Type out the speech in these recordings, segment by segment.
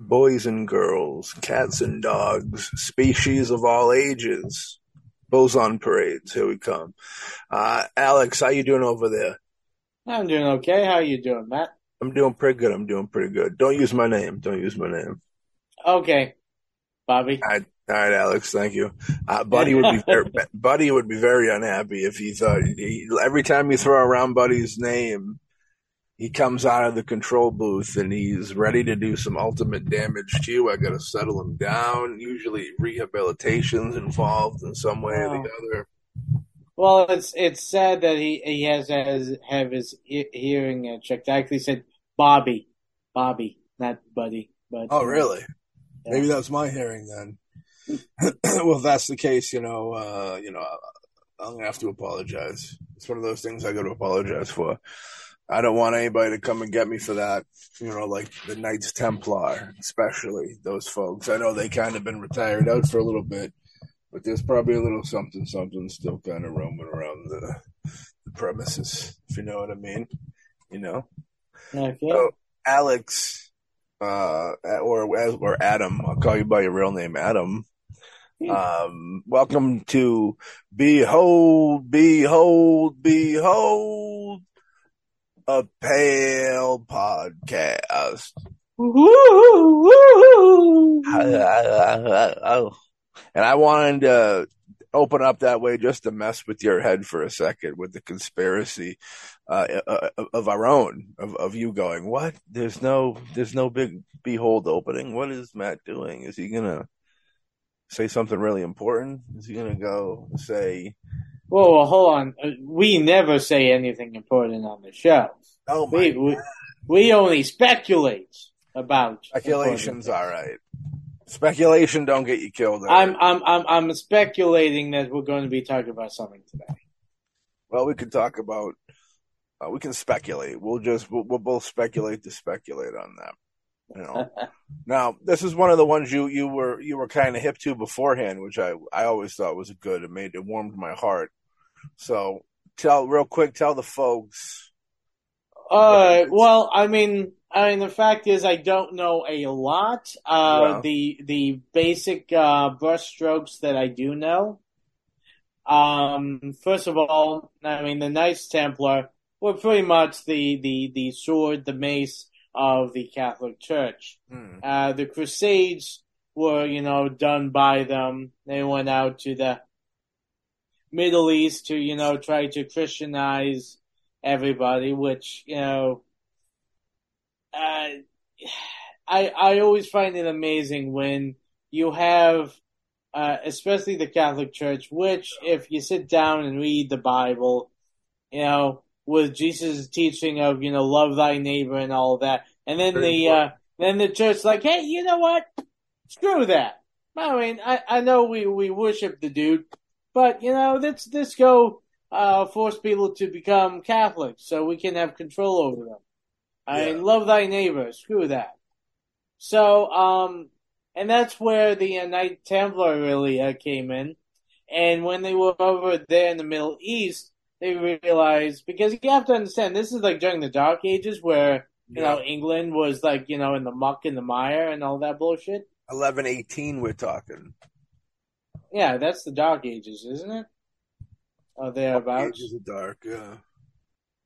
boys and girls, cats and dogs, species of all ages, boson parades, here we come. Uh, Alex, how you doing over there? I'm doing okay. How you doing, Matt? I'm doing pretty good. I'm doing pretty good. Don't use my name. Don't use my name. Okay, Bobby. All right, all right Alex. Thank you. Uh, Buddy would be very, Buddy would be very unhappy if he thought he, every time you throw around Buddy's name, he comes out of the control booth and he's ready to do some ultimate damage to you. I got to settle him down. Usually, rehabilitation's involved in some way or the other. Well, it's it's sad that he he has has have his hearing uh, checked. I actually said Bobby, Bobby, not Buddy. But Oh, really? Maybe that's my hearing then. well, if that's the case, you know, uh, you know, I'm gonna have to apologize. It's one of those things I got to apologize for. I don't want anybody to come and get me for that. You know, like the Knights Templar, especially those folks. I know they kind of been retired out for a little bit, but there's probably a little something, something still kind of roaming around the, the premises. If you know what I mean, you know. Okay. So, Alex, uh, or or Adam, I'll call you by your real name, Adam. Um, welcome to Behold, Behold, Behold, a Pale Podcast. And I wanted to open up that way just to mess with your head for a second with the conspiracy uh, of our own of, of you going what there's no there's no big behold opening what is matt doing is he gonna say something really important is he gonna go say Whoa, whoa, hold on. We never say anything important on the show. Oh my We we, we only speculate about speculation's all right speculation don't get you killed I'm I'm I'm I'm speculating that we're going to be talking about something today. well we can talk about uh, we can speculate we'll just we'll, we'll both speculate to speculate on that you know Now, this is one of the ones you you were you were kind of hip to beforehand, which I I always thought was good. It made it warmed my heart. So, tell real quick, tell the folks. Uh, well, I mean, I mean, the fact is, I don't know a lot. Uh, the the basic uh, brushstrokes that I do know. Um, first of all, I mean, the Knights Templar were pretty much the the the sword, the mace of the Catholic Church. Hmm. Uh, the Crusades were, you know, done by them. They went out to the Middle East to, you know, try to Christianize everybody, which, you know, uh, I, I always find it amazing when you have, uh, especially the Catholic Church, which if you sit down and read the Bible, you know, with Jesus' teaching of, you know, love thy neighbor and all that. And then Very the, uh, then the church like, hey, you know what? Screw that. I mean, I, I know we, we worship the dude, but you know, let's let's go uh, force people to become Catholics so we can have control over them. I Yeah. love thy neighbor. Screw that. So, um, and that's where the uh, Knight Templar really uh, came in. And when they were over there in the Middle East, they realized because you have to understand this is like during the Dark Ages where you know England was like you know in the muck and the mire and all that bullshit. Eleven eighteen, we're talking. Yeah, that's the Dark Ages, isn't it? Or thereabouts. Ages of dark. Yeah.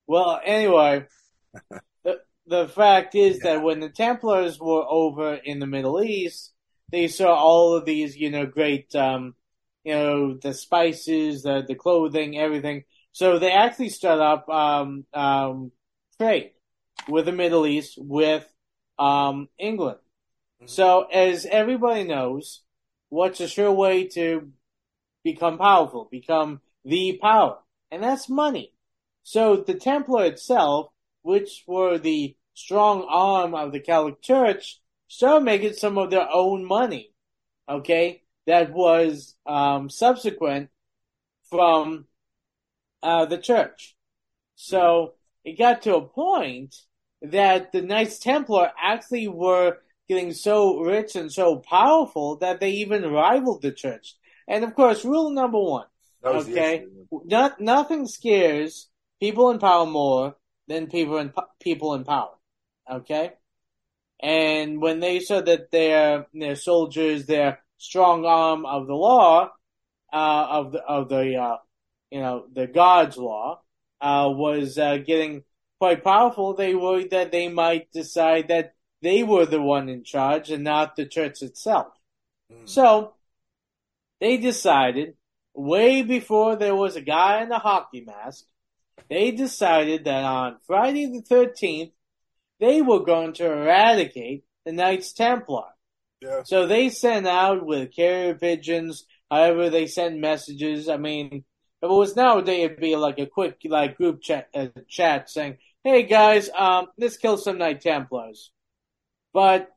Well, anyway, the the fact is that when the Templars were over in the Middle East, they saw all of these, you know, great, um, you know, the spices, the the clothing, everything. So they actually started up um, um, trade with the Middle East with um, England. So as everybody knows, what's a sure way to become powerful, become the power, and that's money. So the Templar itself, which were the strong arm of the Catholic Church, started making some of their own money. Okay, that was um, subsequent from uh, the church. So it got to a point that the Knights Templar actually were getting so rich and so powerful that they even rivaled the church. And of course, rule number one Okay. not nothing scares people in power more than people in people in power. Okay, and when they said that their their soldiers, their strong arm of the law, uh, of the of the uh, you know the God's law, uh, was uh, getting quite powerful, they worried that they might decide that they were the one in charge and not the church itself. Mm. So they decided way before there was a guy in a hockey mask, they decided that on Friday the 13th, they were going to eradicate the Knights Templar. Yeah. So they sent out with carrier pigeons, however they send messages. I mean, if it was nowadays, it'd be like a quick like group chat, uh, chat saying, "Hey guys, um, let's kill some Knight Templars." But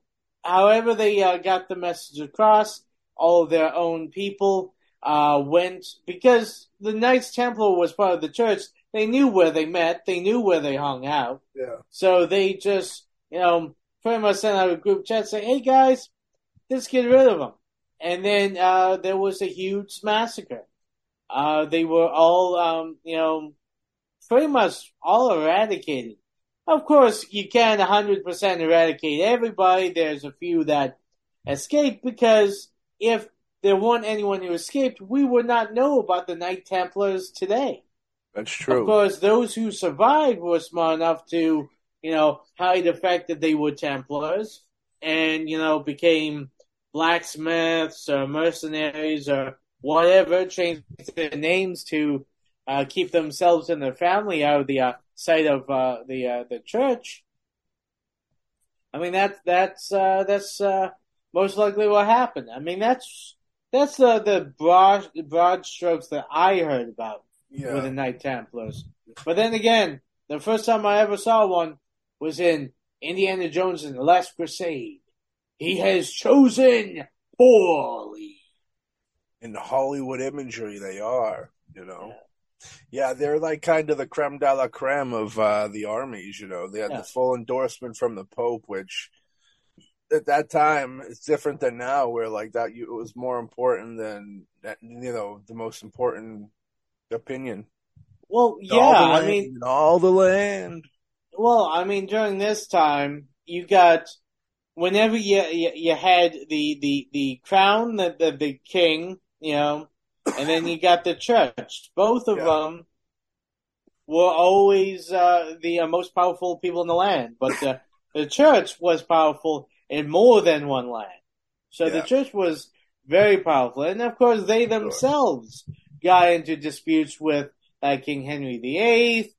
however they uh, got the message across, all of their own people uh, went because the Knights Templar was part of the church. They knew where they met. They knew where they hung out. Yeah. So they just, you know, pretty much sent out a group chat saying, "Hey guys, let's get rid of them." And then uh, there was a huge massacre. Uh, they were all, um, you know, pretty much all eradicated. Of course, you can't 100% eradicate everybody. There's a few that escaped because if there weren't anyone who escaped, we would not know about the Knight Templars today. That's true. Of course, those who survived were smart enough to, you know, hide the fact that they were Templars and, you know, became blacksmiths or mercenaries or whatever, changed their names to uh, keep themselves and their family out of the uh, sight of uh, the uh, the church. I mean that that's uh, that's uh, most likely what happened. I mean that's that's the the broad broad strokes that I heard about yeah. with the Knight Templars. But then again, the first time I ever saw one was in Indiana Jones and the Last Crusade. He has chosen poorly. in the Hollywood imagery they are, you know. Yeah, they're like kind of the creme de la creme of uh, the armies, you know. They had Yeah. the full endorsement from the Pope, which at that time it's different than now, where like that you, it was more important than that, you know the most important opinion. Well, yeah, the I mean, all the land. well, I mean, during this time, you got whenever you you, you had the the the crown, the, the the king, you know, and then you got the church. Both of Yeah. them were always uh, the uh, most powerful people in the land, but the the church was powerful in more than one land. So the church was very powerful, and of course, they themselves got into disputes with uh, King Henry VIII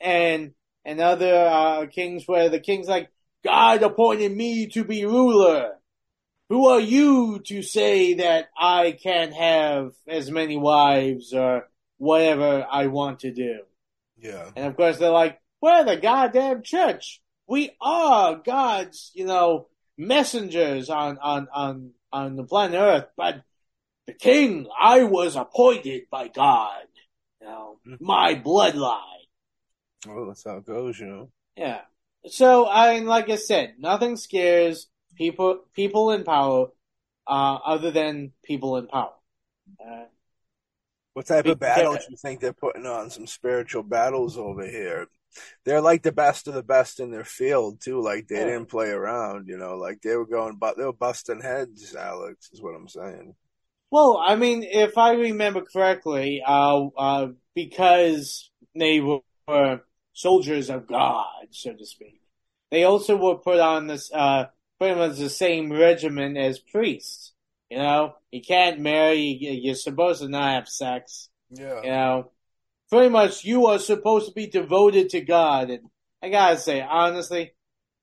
and and other uh, kings, where the king's like, God appointed me to be ruler. Who are you to say that I can't have as many wives or whatever I want to do? Yeah, And of course, they're like, we're the goddamn church. We are God's, you know, messengers on, on, on, on the planet Earth. But the king, I was appointed by God. You know, Mhm. my bloodline. Well, that's how it goes, you know. Yeah. So I mean, like I said, nothing scares people people in power uh, other than people in power. Uh, What type of battles do you think they're putting on? Some spiritual battles over here. They're like the best of the best in their field too. Like they Yeah. didn't play around, you know. Like they were going, but they were busting heads. Alex is what I'm saying. well, I mean, if I remember correctly, uh, uh, because they were, soldiers of God, so to speak, they also were put on this uh, pretty much the same regimen as priests. You know, you can't marry. you- You're supposed to not have sex. Yeah. You know, pretty much you are supposed to be devoted to God. And I gotta say, honestly,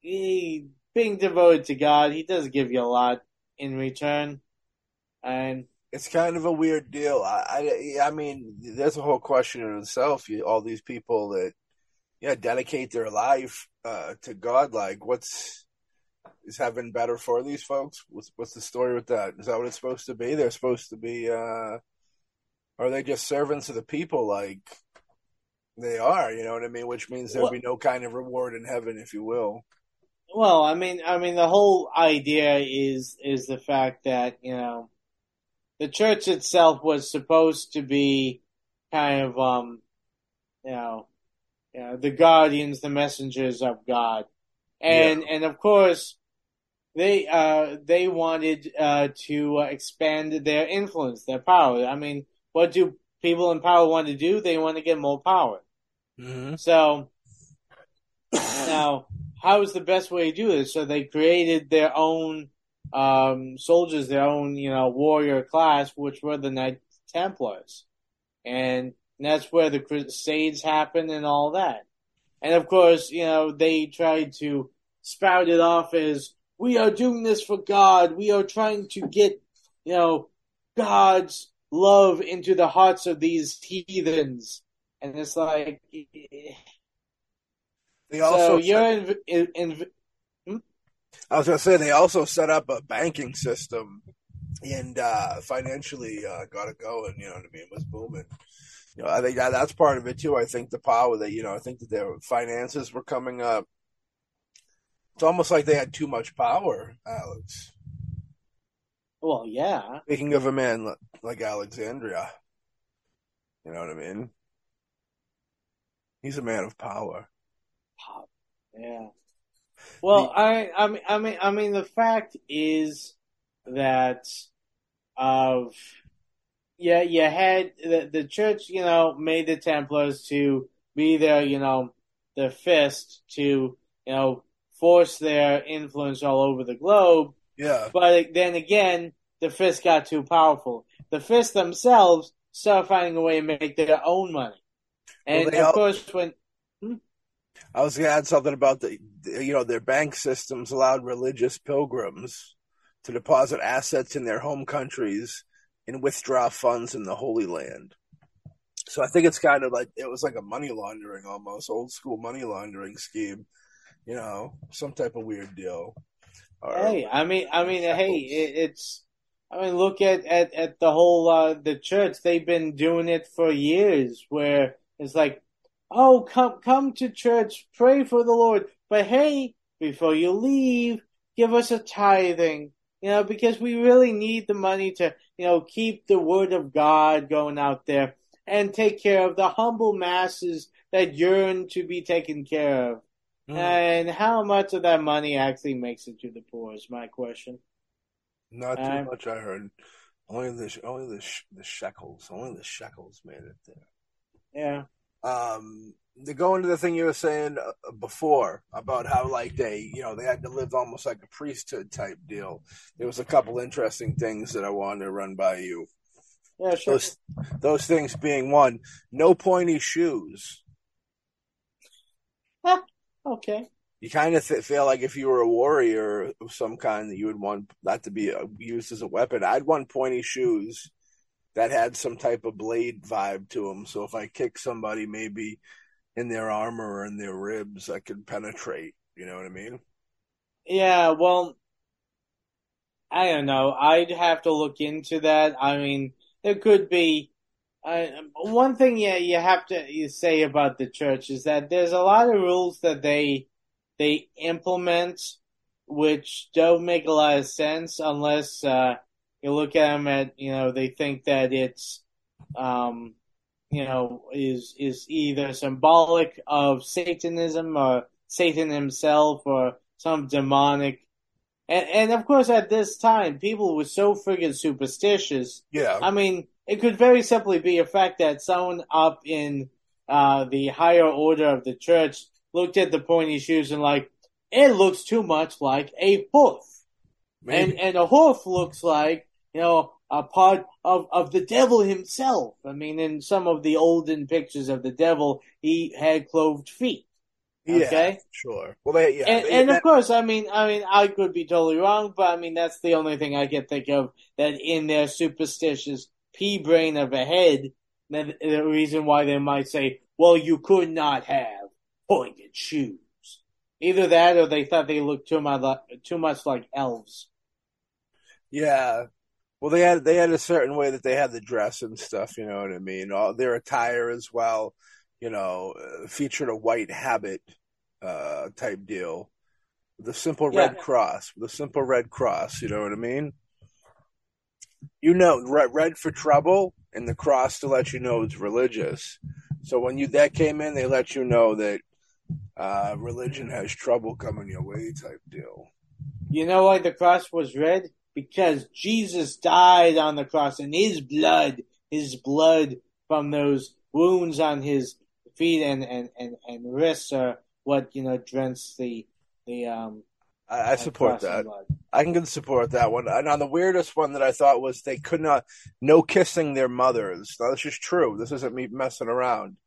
he, being devoted to God, he does give you a lot in return. And It's kind of a weird deal. I, I, I mean, there's a whole question in itself. You, all these people that, yeah, dedicate their life uh, to God. Like, what's is heaven better for these folks? What's what's the story with that? Is that what it's supposed to be? They're supposed to be, uh, are they just servants of the people? Like they are, you know what I mean? Which means there'll Well- be no kind of reward in heaven, if you will. well, I mean, I mean, the whole idea is is the fact that you know, the church itself was supposed to be kind of um, you know, you know, the guardians, the messengers of God, and and of course, they uh they wanted uh to expand their influence, their power. I mean, what do people in power want to do? They want to get more power. Mm-hmm. So now, how is the best way to do this? So they created their own um, soldiers, their own you know warrior class, which were the Knights Templars, and that's where the Crusades happened and all that. And of course, you know they tried to spout it off as we are doing this for God. We are trying to get you know God's love into the hearts of these heathens. And it's like, They so also you're in, in, in, I was gonna say they also set up a banking system and uh, financially uh, got it going. You know what I mean? It was booming. You know, I think that that's part of it too. I think the power that you know, I think that their finances were coming up. It's almost like they had too much power, Alex. Well, yeah. Speaking of a man li- like Alexandria, you know what I mean? He's a man of power. Yeah. Well, I, I mean, I mean, I mean, the fact is that of, yeah, you had the, the church, you know, made the Templars to be their, you know, their fist to, you know, force their influence all over the globe. Yeah, But then again, the fist got too powerful. The fists themselves started finding a way to make their own money. And Well, of all- course, when hmm? I was gonna add something about the, you know, their bank systems allowed religious pilgrims to deposit assets in their home countries and withdraw funds in the Holy Land. So I think it's kind of like it was like a money laundering almost old school money laundering scheme, you know, some type of weird deal. Hey, I mean, I mean, hey, it, it's. I mean, look at at at the whole uh, the church. They've been doing it for years. Where it's like, oh, come come to church, pray for the Lord, but hey, before you leave, give us a tithing. You know, because we really need the money to you know keep the word of God going out there and take care of the humble masses that yearn to be taken care of. Mm. And how much of that money actually makes it to the poor is my question. Not too much. I heard. Only the only the sh- the shekels, only the shekels made it there. Yeah. um to go into the thing you were saying uh, before about how like they you know they had to live almost like a priesthood type deal there was a couple interesting things that i wanted to run by you Yeah, sure. those those things being one no pointy shoes Okay. you kind of th- feel like if you were a warrior of some kind that you would want that to be uh, used as a weapon i'd want pointy shoes that had some type of blade vibe to them so if i kick somebody maybe in their armor or in their ribs i could penetrate you know what i mean Yeah, well, I don't know. I'd have to look into that. I mean, there could be I, one thing yeah you have to you say about the church is that there's a lot of rules that they they implement which don't make a lot of sense unless uh, you look at them at you know they think that it's um, you know is is either symbolic of Satanism or Satan himself or some demonic and and of course at this time people were so friggin' superstitious. Yeah. I mean, it could very simply be a fact that someone up in uh, the higher order of the church looked at the pointy shoes and like, it looks too much like a hoof. Maybe. And and a hoof looks like, you know, a part of, of the devil himself. I mean, in some of the olden pictures of the devil, he had cloved feet. yeah, sure. Well, they, yeah, And, they- and that- of course, I mean, I mean, I could be totally wrong, but I mean, that's the only thing I can think of that in their superstitious pea brain of a head, that the reason why they might say, well, you could not have pointed shoes. Either that or they thought they looked too much like, too much like elves. Yeah. Well, they had they had a certain way that they had the dress and stuff. You know what I mean? All their attire as well. You know, uh, featured a white habit uh, type deal The simple red cross. The simple red cross. You know what I mean? You know, red, red for trouble, and the cross to let you know it's religious. So when you that came in, they let you know that uh, religion has trouble coming your way, type deal. You know why the cross was red? Because Jesus died on the cross and his blood, his blood from those wounds on his feet and, and, and, and wrists are what, you know, drenched the, the, um, I, I support that. blood. I can support that one. And on the weirdest one that I thought was they could not, no kissing their mothers. Now, this is true. This isn't me messing around.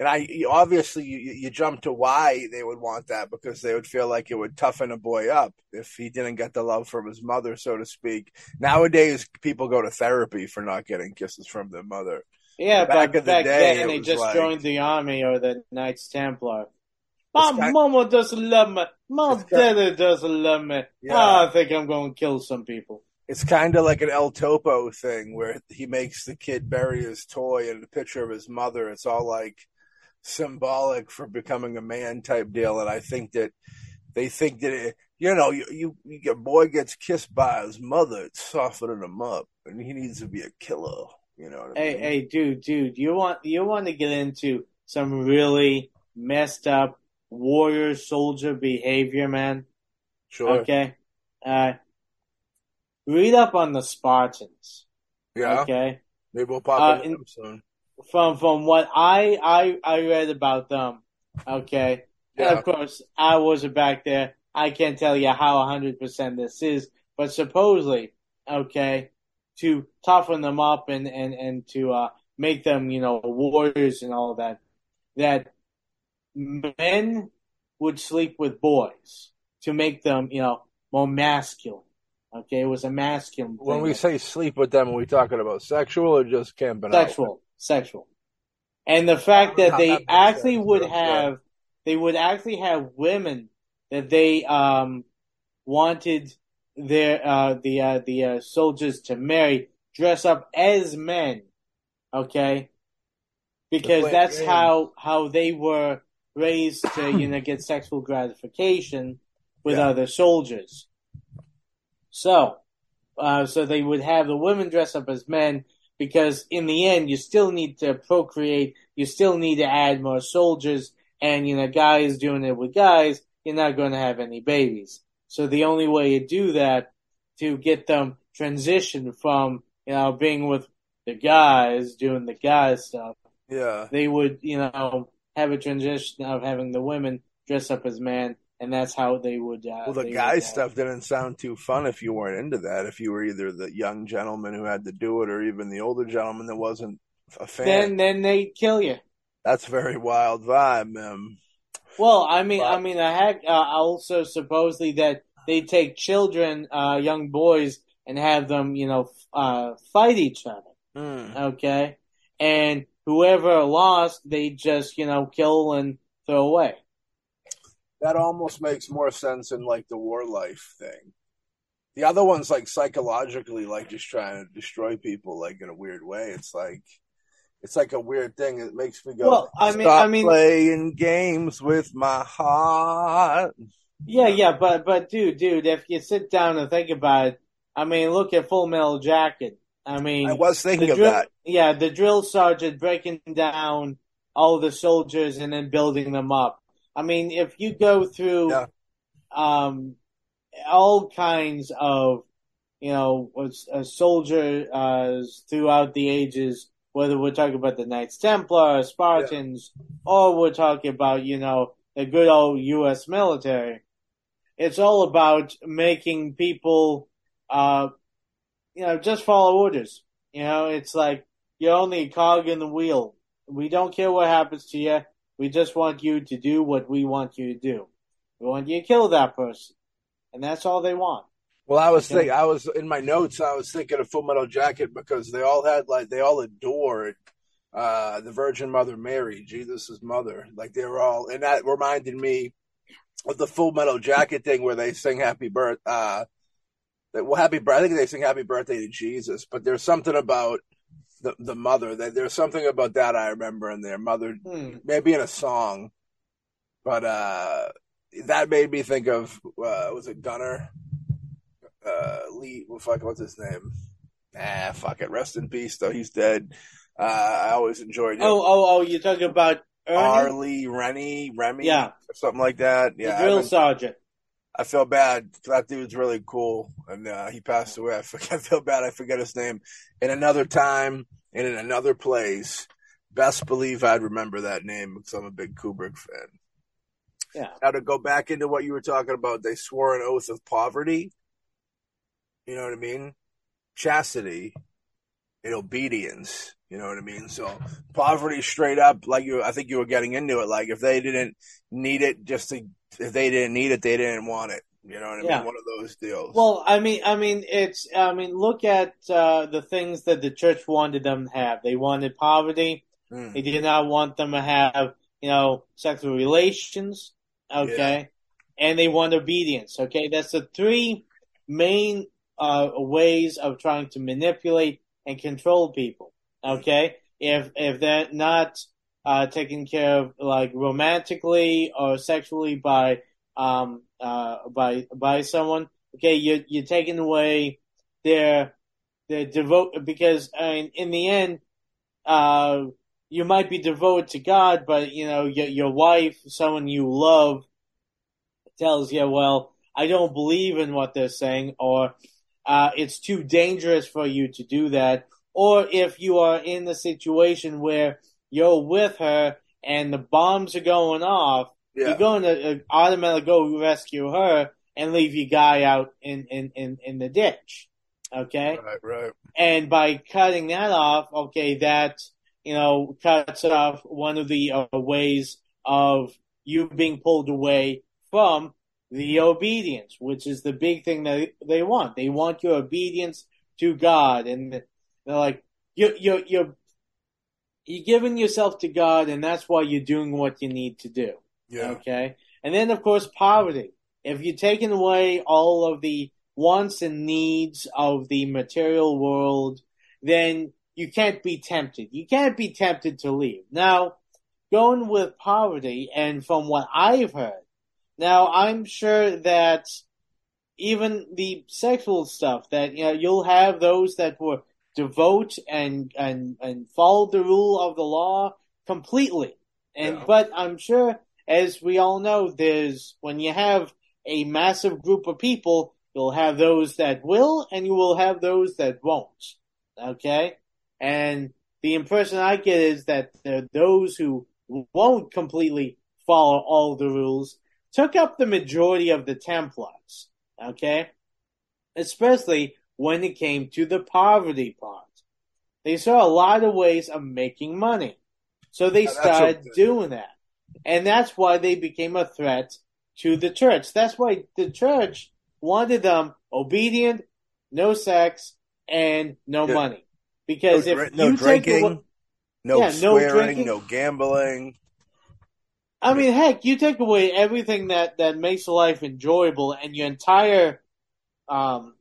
And I obviously you, you jump to why they would want that because they would feel like it would toughen a boy up if he didn't get the love from his mother, so to speak. Nowadays, people go to therapy for not getting kisses from their mother. Yeah, Back in the back day, then they just like- joined the army or the Knights Templar. My It's mama doesn't love me. My daddy doesn't love me. Yeah. Ah, I think I'm going to kill some people. It's kind of like an El Topo thing where he makes the kid bury his toy and a picture of his mother. It's all like symbolic for becoming a man type deal. And I think that they think that, it, you know, you, you, you, a boy gets kissed by his mother, it's softening him up and he needs to be a killer. You know what I Hey, mean? hey, dude, dude, you want you want to get into some really messed up warrior soldier behavior, man? sure. Okay, uh, read up on the Spartans. Yeah. Okay, Maybe we'll pop Uh, in- soon. from from what I I I read about them. Okay, and Yeah. of course I wasn't back there. I can't tell you how hundred percent this is, but supposedly, okay, to toughen them up and and and to uh, make them you know warriors and all that, that men would sleep with boys to make them you know more masculine. Okay, it was a masculine. When we say sleep with them, are we talking about sexual or just camping out? sexual, sexual, and the fact that How they that actually sense, would though, yeah. have, they would actually have women that they um wanted their uh the uh, the uh, soldiers to marry dress up as men, okay, because that's game. how how they were raised to you know get sexual gratification with Yeah. other soldiers. So, uh, so they would have the women dress up as men because in the end, you still need to procreate. You still need to add more soldiers, and you know, guys doing it with guys, you're not going to have any babies. So the only way you do that to get them transition from you know being with the guys doing the guys stuff, Yeah. they would you know have a transition of having the women dress up as men, and that's how they would. Uh, Well, the guy would, uh, stuff didn't sound too fun if you weren't into that. If you were either the young gentleman who had to do it or even the older gentleman that wasn't a fan. Then then they kill you. That's a very wild vibe, man. Well, I mean, But- I mean, I had uh, also supposedly that they take children, uh, young boys, and have them, you know, f- uh, fight each other. Mm. Okay, and whoever lost, they just, you know, kill and throw away. That almost makes more sense in like the war life thing. The other one's like psychologically, like just trying to destroy people, like in a weird way. It's like it's like a weird thing. It makes me go. Well, I mean- I mean- playing games with my heart. Yeah, yeah, but but dude, dude, if you sit down and think about it, I mean, look at Full Metal Jacket. I mean, I was thinking of drill, that. Yeah, the drill sergeant breaking down all the soldiers and then building them up. I mean, if you go through Yeah. um, all kinds of, you know, was- uh, soldier uh, throughout the ages, whether we're talking about the Knights Templar, Spartans, or we're talking about, you know, the good old U.S. military, it's all about making people, uh, you know, just follow orders. You know, it's like you're only a cog in the wheel. We don't care what happens to you. We just want you to do what we want you to do. We want you to kill that person, and that's all they want. Well, I was Okay. thinking, I was in my notes. I was thinking of Full Metal Jacket because they all had like they all adored uh, the Virgin Mother Mary, Jesus' mother. Like they were all, and that reminded me of the Full Metal Jacket thing where they sing Happy Birth. Uh, well, Happy. I think they sing Happy Birthday to Jesus, but there's something about the the mother. That there's something about that I remember in there. Mother, Hmm. maybe in a song, but uh, that made me think of uh, was it Gunner? uh Lee well fuck what's his name? Ah fuck it. Rest in peace though he's dead. Uh I always enjoyed him. Oh, oh, oh! You're talking about Ernie, Arlie, Rennie, Remy, Yeah. or something like that. Yeah, I, drill sergeant. I feel bad. That dude's really cool, and uh, he passed away. I, forget, I feel bad. I forget his name. In another time and in another place, best believe I'd remember that name because I'm a big Kubrick fan. Yeah. Now to go back into what you were talking about, they swore an oath of poverty. You know what I mean? Chastity and obedience. You know what I mean? So poverty straight up, like you, I think you were getting into it. Like if they didn't need it, just to, if they didn't need it, they didn't want it. You know what I mean? One of those deals. Well, I mean, I mean, it's, I mean, look at uh, the things that the church wanted them to have. They wanted poverty. Mm. They did not want them to have, you know, sexual relations. Okay. And they want obedience. Okay. That's the three main uh, ways of trying to manipulate and control people. Okay. If, if they're not uh, taken care of like romantically or sexually by, um, uh, by, by someone, okay, you're, you're taking away their, their devote, because I mean, in the end, uh, you might be devoted to God, but you know your your wife, someone you love, tells you, "Well, I don't believe in what they're saying," or uh, "It's too dangerous for you to do that." Or if you are in the situation where you're with her and the bombs are going off, yeah. you're going to uh, automatically go rescue her and leave your guy out in in in, in the ditch. Okay Right, right. and by cutting that off, okay, that you know cuts off one of the uh, ways of you being pulled away from the obedience, which is the big thing that they want. They want your obedience to God, and they're like you you you're you're giving yourself to God, and that's why you're doing what you need to do. Yeah. Okay. And then, of course, poverty. If you're taking away all of the wants and needs of the material world, then you can't be tempted. You can't be tempted to leave. Now, going with poverty, and from what I've heard, now I'm sure that even the sexual stuff that you know you'll have those that will devote and and and follow the rule of the law completely. And Yeah. but i'm sure as we all know there's when you have a massive group of people you'll have those that will and you will have those that won't. Okay? And the impression i get is that those who won't completely follow all the rules took up the majority of the templars. Okay? Especially when it came to the poverty part. They saw a lot of ways of making money. So they started okay. doing that. And that's why they became a threat to the church. That's why the church wanted them obedient, no sex, and no Yeah. money. Because no, if no you take drinking, away, no Yeah, no swearing, drinking. no gambling. I mean, heck, you take away everything that, that makes life enjoyable and your entire, um,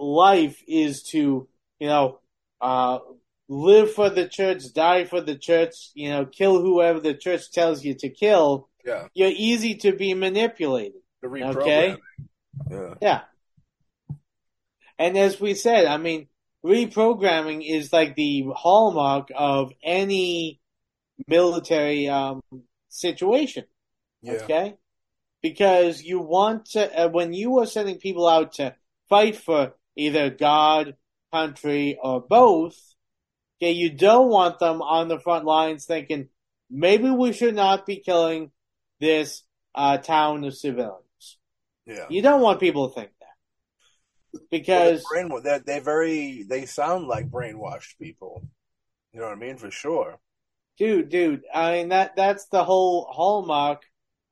life is to, you know, uh, live for the church, die for the church, you know, kill whoever the church tells you to kill, Yeah. you're easy to be manipulated. The Okay. Yeah. Yeah. And as we said, I mean, reprogramming is like the hallmark of any military um, situation. Yeah. Okay? Because you want to, uh, when you are sending people out to fight for either God, country, or both, okay, you don't want them on the front lines thinking, maybe we should not be killing this uh, town of civilians. Yeah. You don't want people to think that. Because, Well, they're, brainwa- they're, they're very, they sound like brainwashed people. You know what I mean? For sure. dude, dude, I mean, that, that's the whole hallmark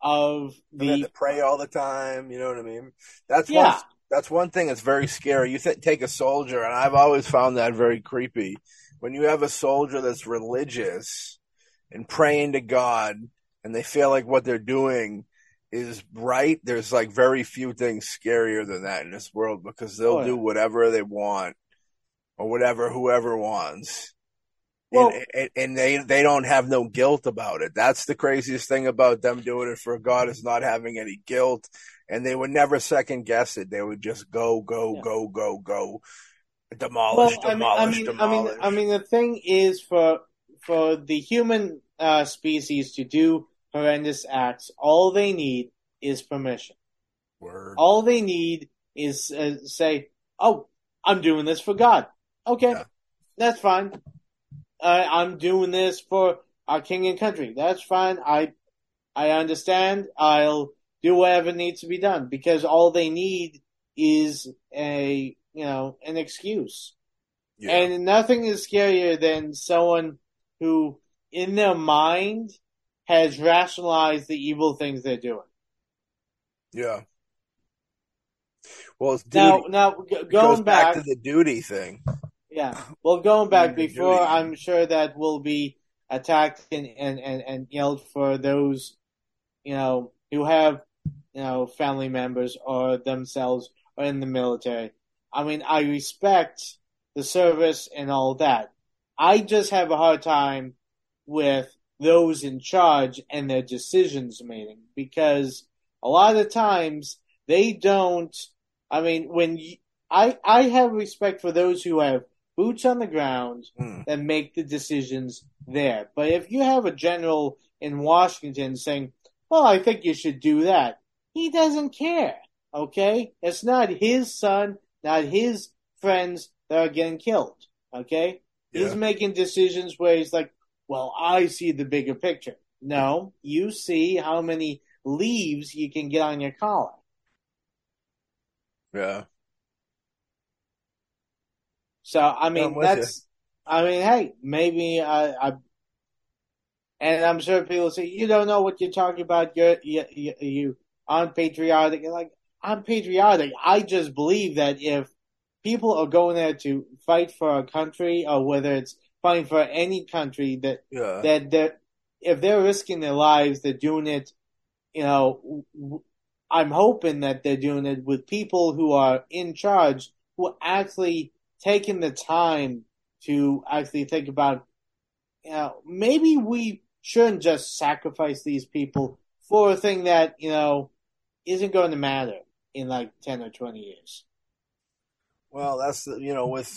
of the, to pray all the time. You know what I mean? That's Yeah. That's one thing that's very scary. You th- take a soldier, and I've always found that very creepy. When you have a soldier that's religious and praying to God, and they feel like what they're doing is right. There's like very few things scarier than that in this world because they'll Oh, yeah. do whatever they want or whatever whoever wants. Well- and, and, and they they don't have no guilt about it. That's the craziest thing about them doing it for God is not having any guilt, and they would never second guess it. They would just go, go, Yeah. go, go, go, demolish, well, I mean, I demolish, I mean, I mean, the thing is for, for the human uh, species to do horrendous acts, all they need is permission. Word. All they need is uh, say, "Oh, I'm doing this for God." Okay, Yeah. that's fine. Uh, I'm doing this for our king and country. That's fine. I I understand. I'll do whatever needs to be done because all they need is a you know an excuse. Yeah. And nothing is scarier than someone who, in their mind, has rationalized the evil things they're doing. yeah. Well. Now, now going back, back, to the duty thing. yeah. Well, going back before, duty. I'm sure that will be attacked and, and, and, and yelled for those, you know, who have, you know, family members or themselves or in the military. I mean, I respect the service and all that. I just have a hard time with those in charge and their decisions making because a lot of times they don't. I mean, when you, I I have respect for those who have boots on the ground Hmm. that make the decisions there. But if you have a general in Washington saying, "Well, I think you should do that," he doesn't care. Okay, it's not his son, not his friends that are getting killed. Okay, he's making decisions where he's like, "Well, I see the bigger picture." No, you see how many leaves you can get on your collar. Yeah. So I mean, that's. I mean, hey, maybe I, I. And I'm sure people say you don't know what you're talking about. You're you you, you unpatriotic. Like I'm patriotic. I just believe that if people are going there to fight for a country, or whether it's fighting for any country, that Yeah. that that if they're risking their lives, they're doing it. You know, I'm hoping that they're doing it with people who are in charge, who are actually taking the time to actually think about. You know, maybe we shouldn't just sacrifice these people for a thing that you know isn't going to matter in like ten or twenty years. Well, that's you know with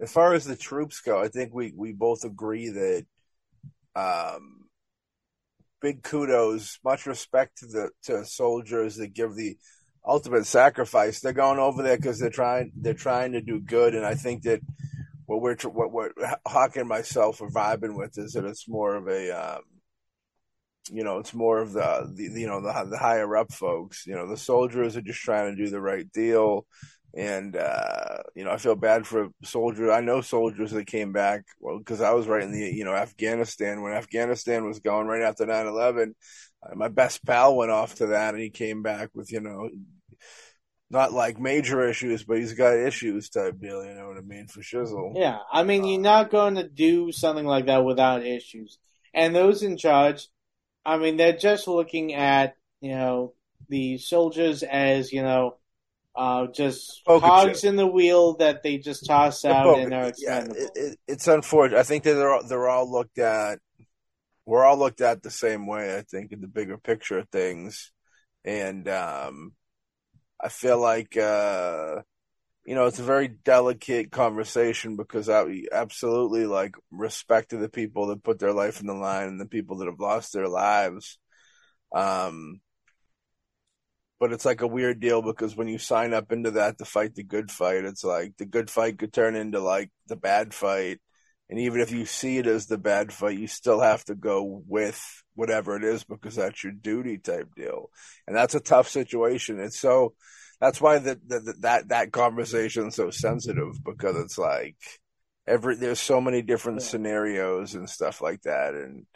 as far as the troops go, I think we we both agree that um big kudos, much respect to the to soldiers that give the ultimate sacrifice. They're going over there because they're trying they're trying to do good, and I think that what we're what what Hawk and myself are vibing with is that it's more of a um, you know it's more of the, the you know the the higher up folks. You know the soldiers are just trying to do the right deal. And uh, you know, I feel bad for soldiers. I know soldiers that came back well because I was right in the you know Afghanistan when Afghanistan was going right after 9-11. Uh, my best pal went off to that, and he came back with you know not like major issues, but he's got issues type deal. You know what I mean for shizzle. Yeah, I mean, you're not going to do something like that without issues. And those in charge, I mean, they're just looking at, you know, the soldiers as, you know, uh, just Poker cogs chip. in the wheel that they just toss out Poker- and are yeah, it, it, it's unfortunate. I think that they're all, they're all looked at. We're all looked at the same way. I think in the bigger picture of things, and um, I feel like uh, you know it's a very delicate conversation because I absolutely like respect to the people that put their life in the line and the people that have lost their lives. Um, but it's like a weird deal because when you sign up into that to fight the good fight, it's like the good fight could turn into like the bad fight. And even if you see it as the bad fight, you still have to go with whatever it is because that's your duty type deal. And that's a tough situation. It's so, that's why that, that, that, conversation is so sensitive because it's like every, there's so many different Yeah. scenarios and stuff like that. And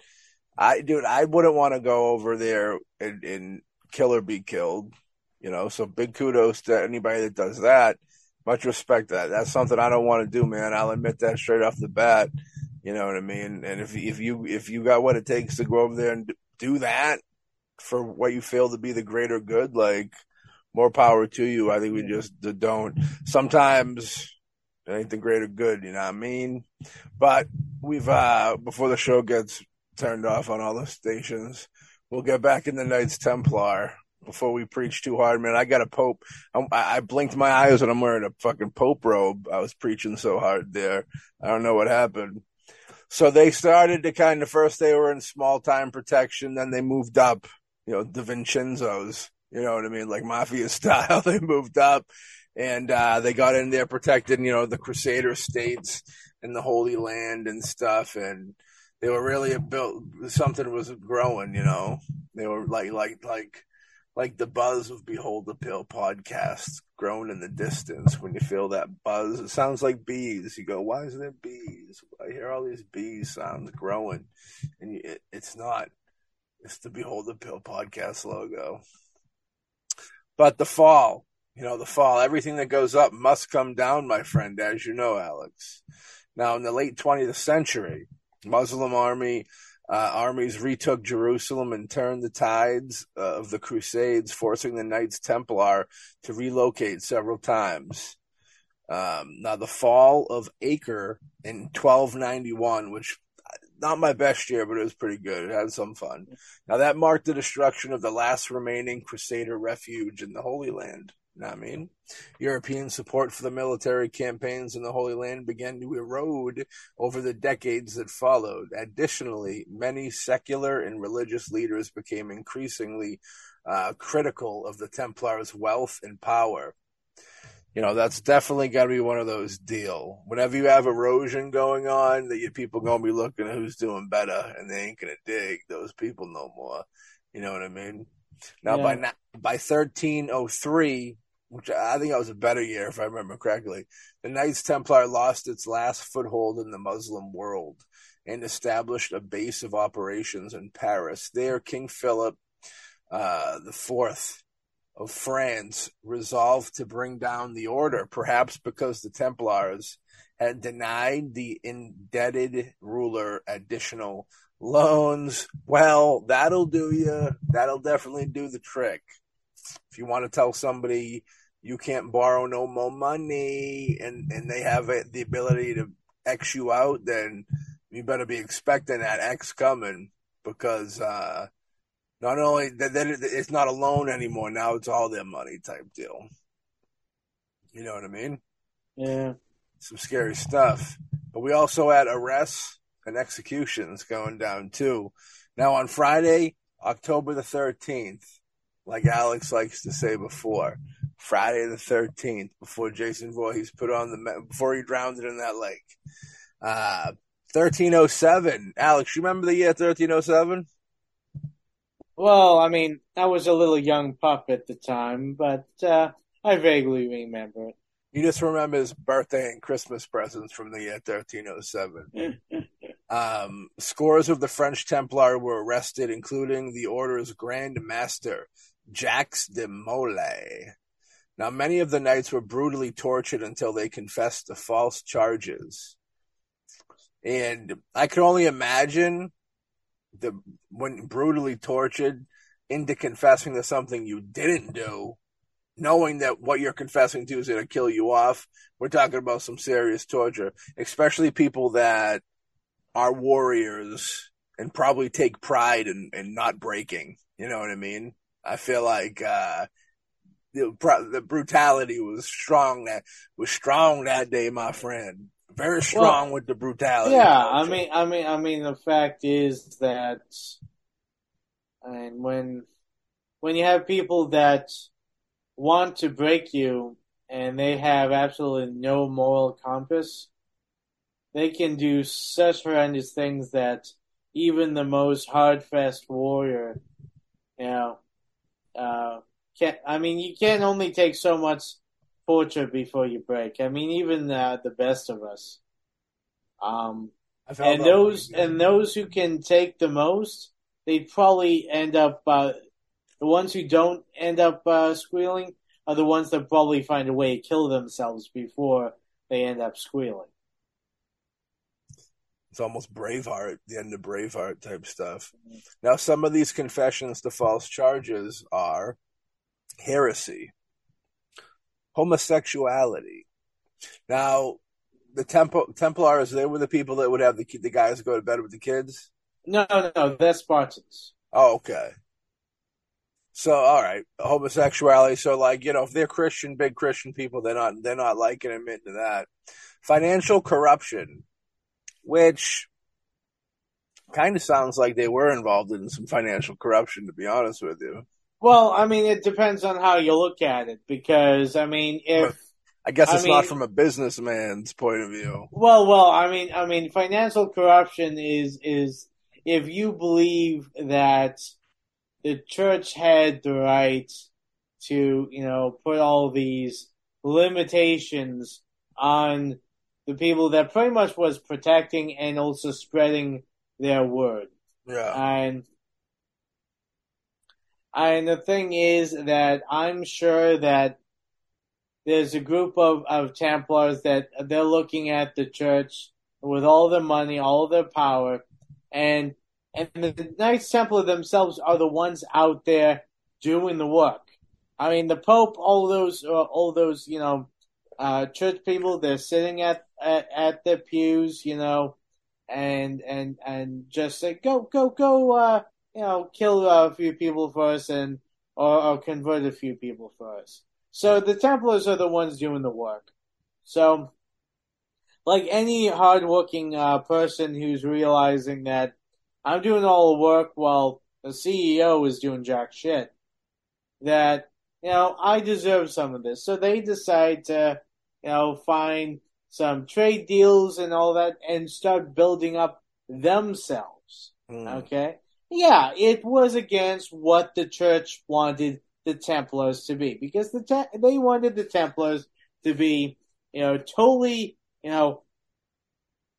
I, dude, I wouldn't want to go over there and, and kill or be killed, you know. So big kudos to anybody that does that. Much respect that. That's something I don't want to do, man. I'll admit that straight off the bat. You know what I mean? And if if you if you got what it takes to go over there and do that for what you feel to be the greater good, like more power to you. I think we just don't. Sometimes it ain't the greater good. You know what I mean? But we've uh before the show gets turned off on all the stations, we'll get back in the Knights Templar before we preach too hard, man. I got a Pope. I I blinked my eyes and I'm wearing a fucking Pope robe. I was preaching so hard there. I don't know what happened. So they started to kind of first they were in small time protection, then they moved up, you know, the Vincenzo's, you know what I mean, like mafia style. They moved up and uh, they got in there protecting, you know, the Crusader states and the Holy Land and stuff. And they were really built. Something was growing, you know. They were like, like, like, like the buzz of Behold the Pill podcast growing in the distance. When you feel that buzz, it sounds like bees. You go, why is there bees? I hear all these bees sounds growing, and you, it, it's not. It's the Behold the Pill podcast logo. But the fall, you know, the fall, everything that goes up must come down, my friend, as you know, Alex. Now, in the late 20th century, Muslim army uh, armies retook Jerusalem and turned the tides uh, of the Crusades, forcing the Knights Templar to relocate several times. Um, now, the fall of Acre in 1291, which not my best year, but it was pretty good. It had some fun. Now, that marked the destruction of the last remaining Crusader refuge in the Holy Land. You know what I mean? European support for the military campaigns in the Holy Land began to erode over the decades that followed. Additionally, many secular and religious leaders became increasingly uh, critical of the Templars' wealth and power. You know, that's definitely got to be one of those deal. Whenever you have erosion going on, that you people gonna be looking at who's doing better, and they ain't gonna dig those people no more. You know what I mean? Now Yeah. by na- by thirteen oh three, which I think that was a better year if I remember correctly, the Knights Templar lost its last foothold in the Muslim world and established a base of operations in Paris. There, King Philip uh, the Fourth of France resolved to bring down the order, perhaps because the Templars had denied the indebted ruler additional loans. Well, that'll do you. That'll definitely do the trick. If you want to tell somebody you can't borrow no more money and, and they have the ability to X you out, then you better be expecting that X coming because, uh, not only that, it- it's not a loan anymore. Now it's all their money type deal. You know what I mean? Yeah. Some scary stuff. But we also had arrests and executions going down too. Now on Friday, October the 13th, like Alex likes to say before, Friday the 13th, before Jason Voorhees put on the, before he drowned in that lake. Uh, 1307. Alex, you remember the year 1307? Well, I mean, I was a little young pup at the time, but uh, I vaguely remember it. You just remember his birthday and Christmas presents from the year 1307. Um, scores of the French Templar were arrested, including the order's Grand Master, Jacques de Molay. Now, many of the knights were brutally tortured until they confessed to false charges. And I can only imagine the when brutally tortured into confessing to something you didn't do knowing that what you're confessing to is going to kill you off, we're talking about some serious torture, especially people that are warriors and probably take pride in, in not breaking. You know what I mean? I feel like uh, the, the brutality was strong that was strong that day, my friend. Very strong well, with the brutality. Yeah, I mean, I mean, I mean, the fact is that, and when when you have people that want to break you and they have absolutely no moral compass, they can do such horrendous things that even the most hard-fast warrior, you know, uh, can't. I mean, you can only take so much torture before you break. I mean, even uh, the best of us. Um, and those and those who can take the most, they probably end up. Uh, the ones who don't end up uh, squealing are the ones that probably find a way to kill themselves before they end up squealing. It's almost Braveheart, the end of Braveheart type stuff. Mm-hmm. Now, some of these confessions to false charges are heresy, homosexuality. Now, the Templ- Templars, they were the people that would have the the guys go to bed with the kids. No, no, no, they're Spartans. Oh, okay. So, all right, homosexuality. So, like, you know, if they're Christian, big Christian people, they're not they're not liking admitting to that. Financial corruption, which kind of sounds like they were involved in some financial corruption, to be honest with you. Well, I mean, it depends on how you look at it, because I mean, if I guess it's I mean, not from a businessman's point of view. Well, well, I mean, I mean, financial corruption is is if you believe that the church had the right to, you know, put all these limitations on the people that pretty much was protecting and also spreading their word. Yeah. And and the thing is that I'm sure that there's a group of, of Templars that they're looking at the church with all their money, all their power, and and the Knights Templar themselves are the ones out there doing the work. I mean, the Pope, all those, uh, all those, you know, uh, church people, they're sitting at, at at the pews, you know, and and and just say, go, go, go, uh, you know, kill a few people for us, and or, or convert a few people for us. So the Templars are the ones doing the work. So, like any hardworking uh, person who's realizing that I'm doing all the work while the CEO is doing jack shit, that you know I deserve some of this. So they decide to you know find some trade deals and all that and start building up themselves. Mm. Okay. Yeah, it was against what the church wanted the Templars to be because the te- they wanted the Templars to be, you know, totally, you know,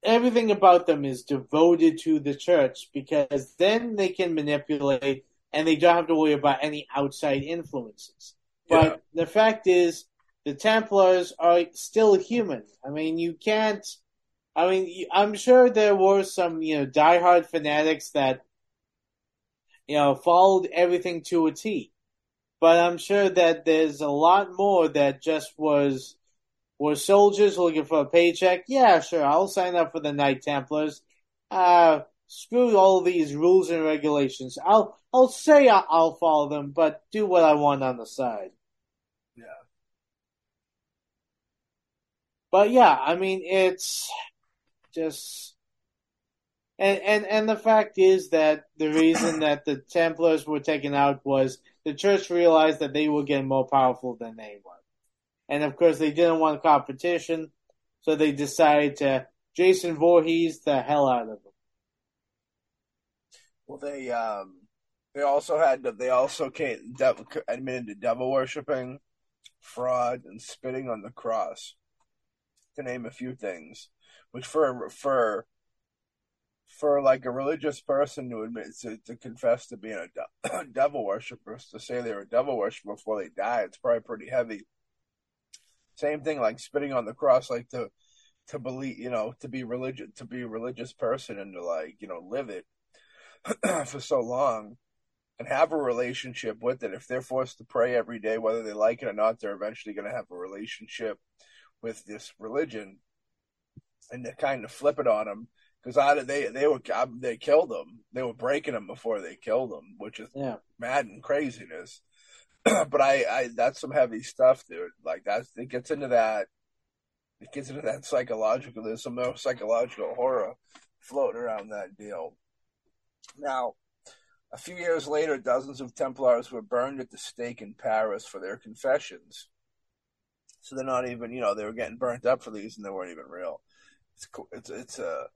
everything about them is devoted to the church because then they can manipulate and they don't have to worry about any outside influences. But yeah. the fact is, the Templars are still human. I mean, you can't. I mean, I'm sure there were some, you know, diehard fanatics that, you know, followed everything to a T but I'm sure that there's a lot more that just was were soldiers looking for a paycheck. Yeah, sure, I'll sign up for the Knight Templars. Uh, screw all these rules and regulations. I'll I'll say I'll follow them, but do what I want on the side. Yeah. But yeah, I mean it's just and and and the fact is that the reason that the Templars were taken out was the church realized that they were getting more powerful than they were. And of course, they didn't want competition, so they decided to Jason Voorhees the hell out of them. Well, they um, they also had they also came admitted to devil worshipping, fraud, and spitting on the cross, to name a few things. Which for for for like a religious person to admit to, to confess to being a de- devil worshiper, to say they're a devil worshiper before they die, it's probably pretty heavy. Same thing like spitting on the cross, like to to believe, you know, to be religious, to be a religious person and to like, you know, live it for so long. and have a relationship with it. If they're forced to pray every day, whether they like it or not, they're eventually going to have a relationship with this religion, and to kind of flip it on them because they they were they killed them. They were breaking them before they killed them, which is yeah. mad and craziness. but I, I that's some heavy stuff, dude. Like that's it gets into that. It gets into that psychological. There's some psychological horror floating around that deal. Now, a few years later, dozens of Templars were burned at the stake in Paris for their confessions. So they're not even, you know, they were getting burnt up for these, and they weren't even real. It's it's it's a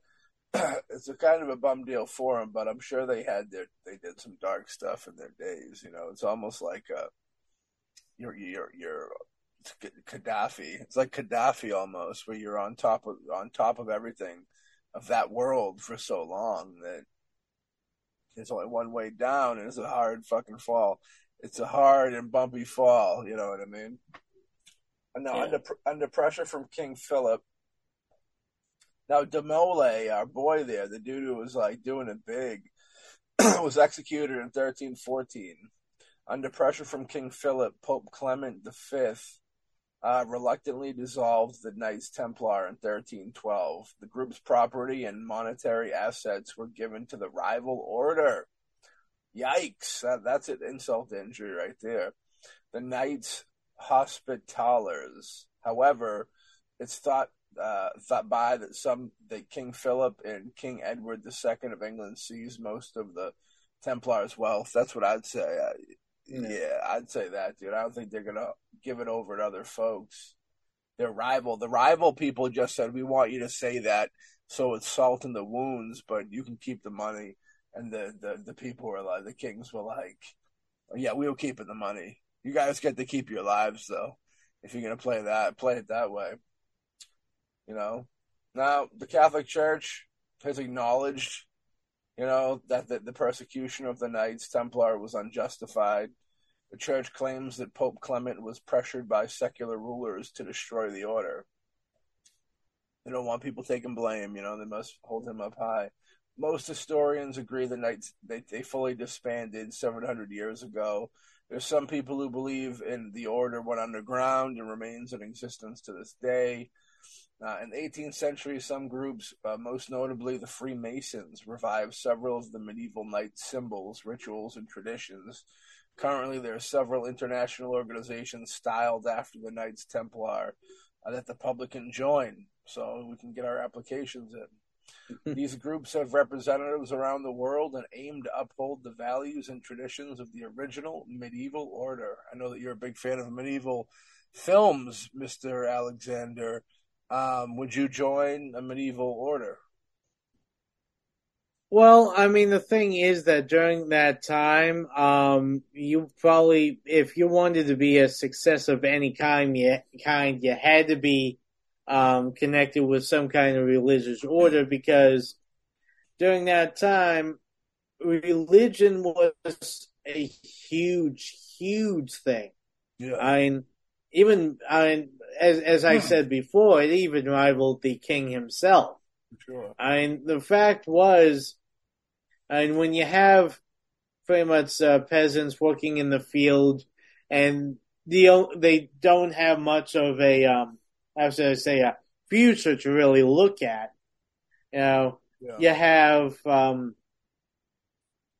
it's a kind of a bum deal for them, but I'm sure they had their they did some dark stuff in their days. You know, it's almost like uh, you're you're you're Gaddafi. It's like Gaddafi almost, where you're on top of on top of everything of that world for so long that there's only one way down, and it's a hard fucking fall. It's a hard and bumpy fall. You know what I mean? And now yeah. under under pressure from King Philip, now De Molay, our boy there, the dude who was like doing it big, was executed in 1314 under pressure from King Philip. Pope Clement V uh, reluctantly dissolved the Knights Templar in 1312. The group's property and monetary assets were given to the rival order. Yikes! That, that's an insult to injury right there. The Knights Hospitallers. However, it's thought uh, thought by that some that King Philip and King Edward II of England seized most of the Templars' wealth. That's what I'd say. Uh, yeah. yeah, I'd say that, dude. I don't think they're gonna give it over to other folks. Their rival, the rival people just said, "We want you to say that, so it's salt in the wounds, but you can keep the money." And the the the people were like, the kings were like, "Yeah, we'll keep it the money. You guys get to keep your lives, though. If you're gonna play that, play it that way." You know, now the Catholic Church has acknowledged, you know, that the, the persecution of the Knights Templar was unjustified. The Church claims that Pope Clement was pressured by secular rulers to destroy the order. They don't want people taking blame, you know, they must hold him up high. Most historians agree the Knights they, they fully disbanded 700 years ago. There's some people who believe in the order went underground and remains in existence to this day. Uh, in the 18th century, some groups, uh, most notably the Freemasons, revived several of the medieval knight symbols, rituals, and traditions. Currently, there are several international organizations styled after the Knights Templar uh, that the public can join, so we can get our applications in. These groups have representatives around the world and aim to uphold the values and traditions of the original medieval order. I know that you're a big fan of medieval films, Mr. Alexander. Um, would you join a medieval order? Well, I mean, the thing is that during that time, um, you probably, if you wanted to be a success of any kind, you, kind, you had to be um, connected with some kind of religious order because during that time, religion was a huge, huge thing. Yeah. I mean, even I mean, as as I said before, it even rivaled the king himself. Sure. I mean, the fact was, I mean, when you have pretty much uh, peasants working in the field, and the they don't have much of a um, how should I say a future to really look at. You know, yeah. you have um,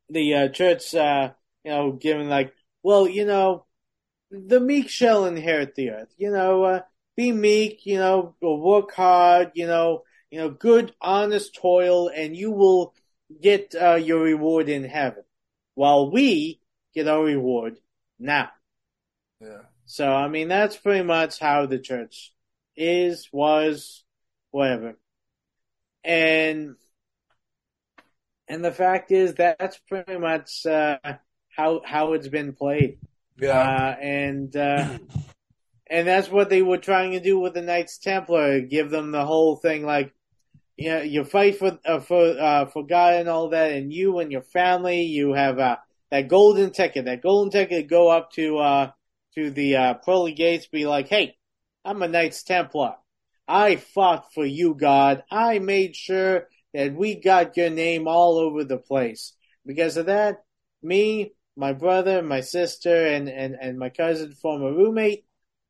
the uh, church, uh, you know, giving like, well, you know, the meek shall inherit the earth. You know, uh, be meek. You know, work hard. You know, you know, good, honest toil, and you will get uh, your reward in heaven. While we get our reward now. Yeah. So I mean, that's pretty much how the church is, was, whatever. And and the fact is that that's pretty much uh, how how it's been played. Yeah. Uh, and, uh, and that's what they were trying to do with the Knights Templar, give them the whole thing like, you know, you fight for, uh, for, uh, for God and all that, and you and your family, you have, uh, that golden ticket, that golden ticket go up to, uh, to the, uh, pearly gates, be like, hey, I'm a Knights Templar. I fought for you, God. I made sure that we got your name all over the place. Because of that, me my brother, my sister, and, and, and my cousin, former roommate,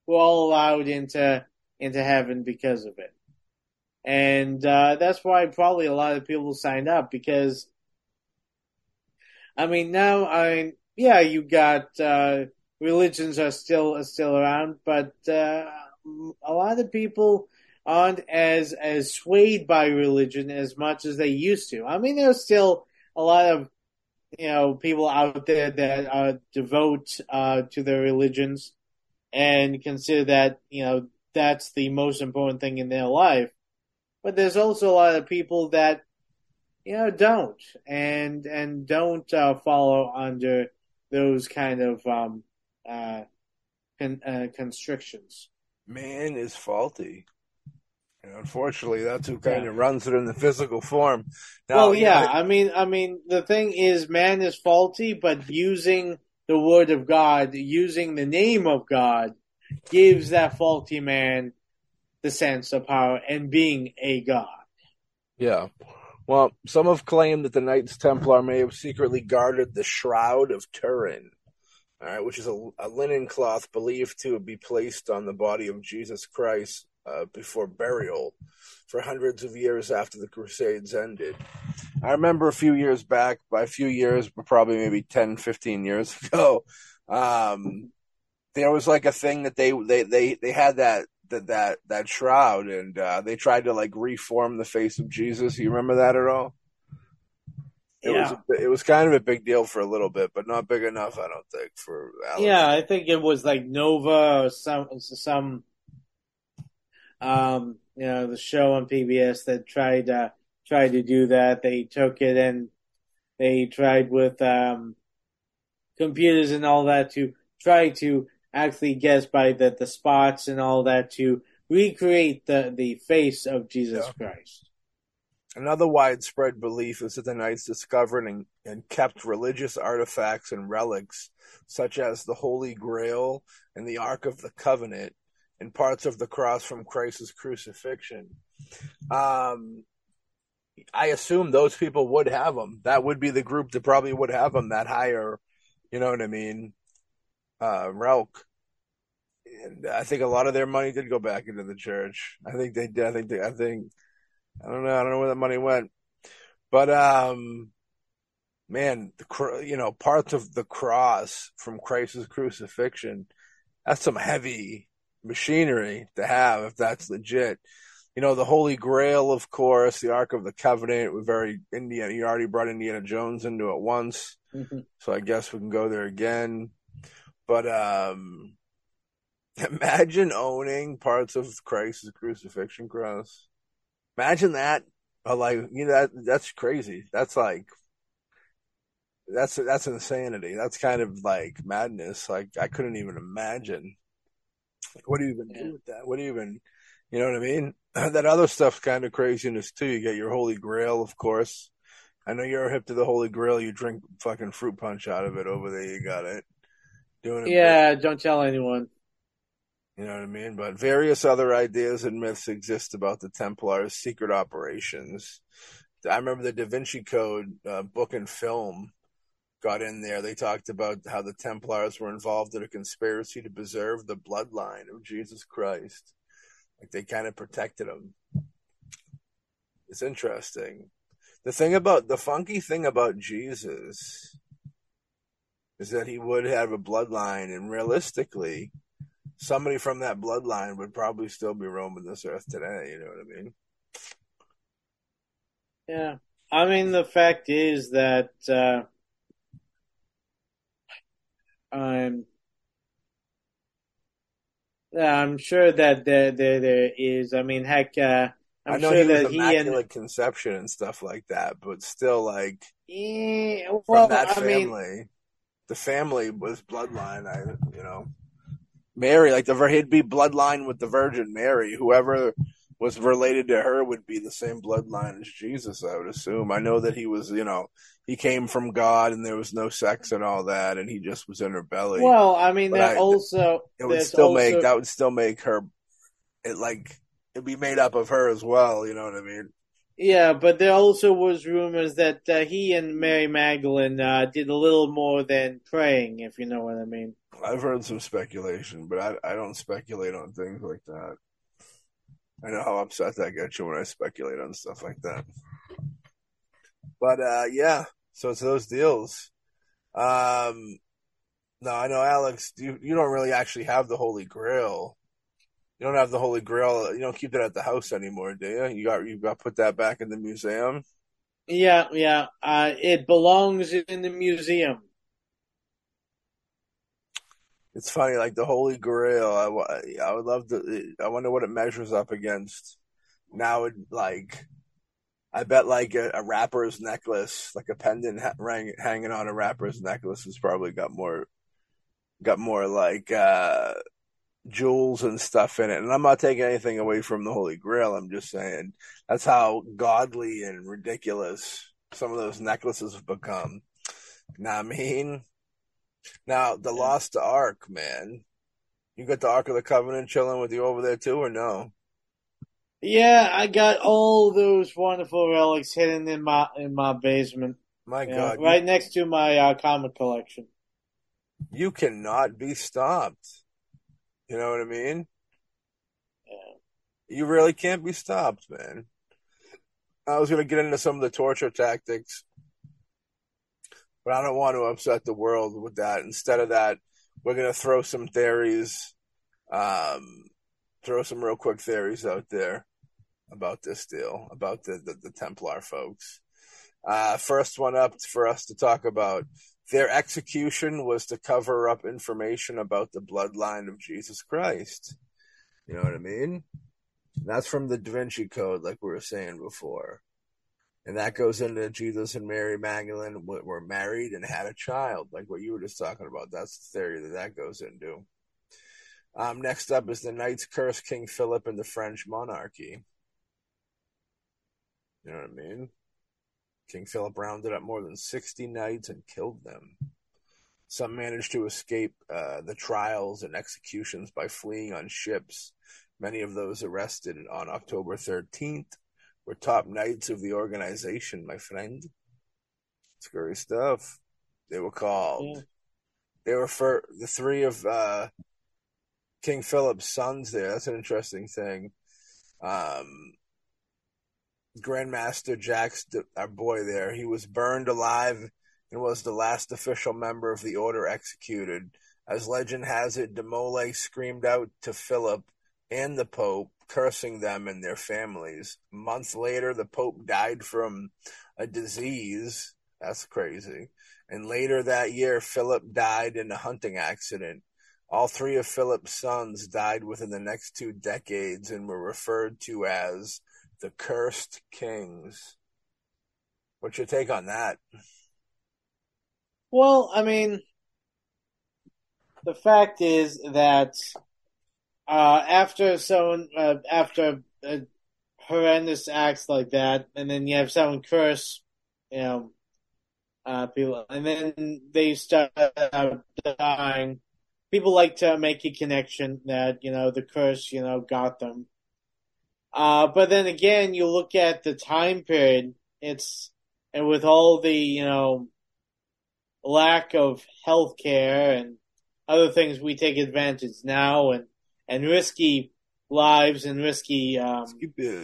were all allowed into into heaven because of it. And uh, that's why probably a lot of people signed up because, I mean, now I yeah, you got uh, religions are still are still around, but uh, a lot of people aren't as as swayed by religion as much as they used to. I mean, there's still a lot of you know people out there that are devote uh, to their religions and consider that you know that's the most important thing in their life. But there's also a lot of people that you know don't and and don't uh, follow under those kind of um, uh, con- uh, constrictions. Man is faulty. And unfortunately, that's who kind of runs it in the physical form. Now, well, yeah, I mean, I mean, the thing is, man is faulty, but using the word of God, using the name of God, gives that faulty man the sense of power and being a god. Yeah. Well, some have claimed that the Knights Templar may have secretly guarded the Shroud of Turin, all right, which is a, a linen cloth believed to be placed on the body of Jesus Christ uh, before burial for hundreds of years after the Crusades ended. I remember a few years back, by a few years, but probably maybe 10, 15 years ago, um, there was like a thing that they, they, they, they had that, that, that, that shroud and, uh, they tried to like reform the face of Jesus. You remember that at all? It yeah. was, it was kind of a big deal for a little bit, but not big enough, I don't think, for. Yeah, I think it was like Nova or some, some, um, you know, the show on PBS that tried uh, tried to do that. They took it and they tried with um, computers and all that to try to actually guess by the, the spots and all that to recreate the, the face of Jesus yeah. Christ. Another widespread belief is that the Knights discovered and, and, kept religious artifacts and relics, such as the Holy Grail and the Ark of the Covenant, and parts of the cross from Christ's crucifixion. Um, I assume those people would have them. That would be the group that probably would have them that higher, you know what I mean, uh, Relk. And I think a lot of their money did go back into the church. I think they did. I think they, I think, I don't know. I don't know where that money went, but, um, man, the, you know, parts of the cross from Christ's crucifixion, that's some heavy, machinery to have if that's legit. You know, the Holy Grail, of course, the Ark of the Covenant. We're very Indiana. You already brought Indiana Jones into it once, mm-hmm. so I guess we can go there again. But um, imagine owning parts of Christ's crucifixion cross. Imagine that. Like you know, that that's crazy. That's like that's that's insanity. That's kind of like madness. Like I couldn't even imagine what do you even do with that? What do you even, you know what I mean? that other stuff's kind of craziness too. You get your Holy Grail, of course. I know you're hip to the Holy Grail. You drink fucking fruit punch out of it over there. You got it. Doing it. Yeah, don't tell anyone. You know what I mean? But various other ideas and myths exist about the Templars' secret operations. I remember the Da Vinci Code uh, book and film got in there, they talked about how the Templars were involved in a conspiracy to preserve the bloodline of Jesus Christ. Like they kind of protected him. It's interesting. The thing about the funky thing about Jesus is that he would have a bloodline, and realistically, somebody from that bloodline would probably still be roaming this earth today. You know what I mean? Yeah. I mean, the fact is that uh, um, I'm sure that there, there, there is. I mean, heck, uh, I'm I know sure he that he and conception and stuff like that, but still, like yeah, well, from that family, mean, the family was bloodline. I, you know, Mary, like the he'd be bloodline with the Virgin Mary. Whoever was related to her would be the same bloodline as Jesus, I would assume. I know that he was, you know, he came from God and there was no sex and all that, and he just was in her belly. Well, I mean, that I, also it would still also... make that would still make her it like it'd be made up of her as well. You know what I mean? Yeah, but there also was rumors that uh, he and Mary Magdalene uh, did a little more than praying, if you know what I mean. I've heard some speculation, but I, I don't speculate on things like that. I know how upset that gets you when I speculate on stuff like that. But uh, yeah, so it's those deals. Um, no, I know, Alex. You you don't really actually have the Holy Grail. You don't have the Holy Grail. You don't keep that at the house anymore, do you? You got you got put that back in the museum. Yeah, yeah. Uh, it belongs in the museum. It's funny, like the Holy Grail. I, I would love to. I wonder what it measures up against. Now, it like, I bet like a, a rapper's necklace, like a pendant ha- rang, hanging on a rapper's necklace, has probably got more, got more like uh jewels and stuff in it. And I'm not taking anything away from the Holy Grail. I'm just saying that's how godly and ridiculous some of those necklaces have become. Now, I mean, now the Lost Ark, man. You got the Ark of the Covenant chilling with you over there too, or no? Yeah, I got all those wonderful relics hidden in my in my basement. My God, right next to my uh, comic collection. you, you cannot be stopped. You know what I mean? Yeah. You really can't be stopped, man. I was going to get into some of the torture tactics, but I don't want to upset the world with that. Instead of that, we're going to throw some theories, um, throw some real quick theories out there about this deal, about the, the, the Templar folks. Uh, first one up for us to talk about their execution was to cover up information about the bloodline of Jesus Christ. You know what I mean? That's from the Da Vinci Code, like we were saying before. And that goes into Jesus and Mary Magdalene were married and had a child, like what you were just talking about. That's the theory that that goes into. Um, next up is the Knights curse King Philip and the French monarchy. You know what I mean? King Philip rounded up more than 60 knights and killed them. Some managed to escape uh, the trials and executions by fleeing on ships. Many of those arrested on October 13th were top knights of the organization, my friend. Scary stuff. They were called. Yeah. They were for the three of uh, King Philip's sons there. That's an interesting thing. Um, Grandmaster Jacques, our boy there, he was burned alive and was the last official member of the order executed. As legend has it, De Molay screamed out to Philip and the Pope, cursing them and their families. A month later, the Pope died from a disease. That's crazy. And later that year, Philip died in a hunting accident. All three of Philip's sons died within the next two decades and were referred to as the Cursed Kings. What's your take on that? Well, I mean, the fact is that uh, after someone, uh, after uh, horrendous acts like that, and then you have someone curse, you know, uh, people, and then they start dying. People like to make a connection that you know the curse, you know, got them. Uh, but then again, you look at the time period. It's and with all the you know lack of health care and other things we take advantage now and, and risky lives and risky, um,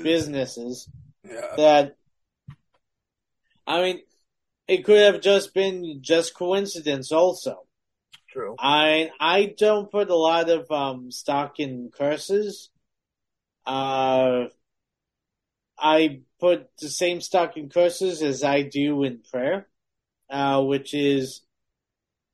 businesses Yeah. that, I mean, it could have just been just coincidence also. True. I, I don't put a lot of, um, stock in curses. Uh, I put the same stock in curses as I do in prayer uh, which is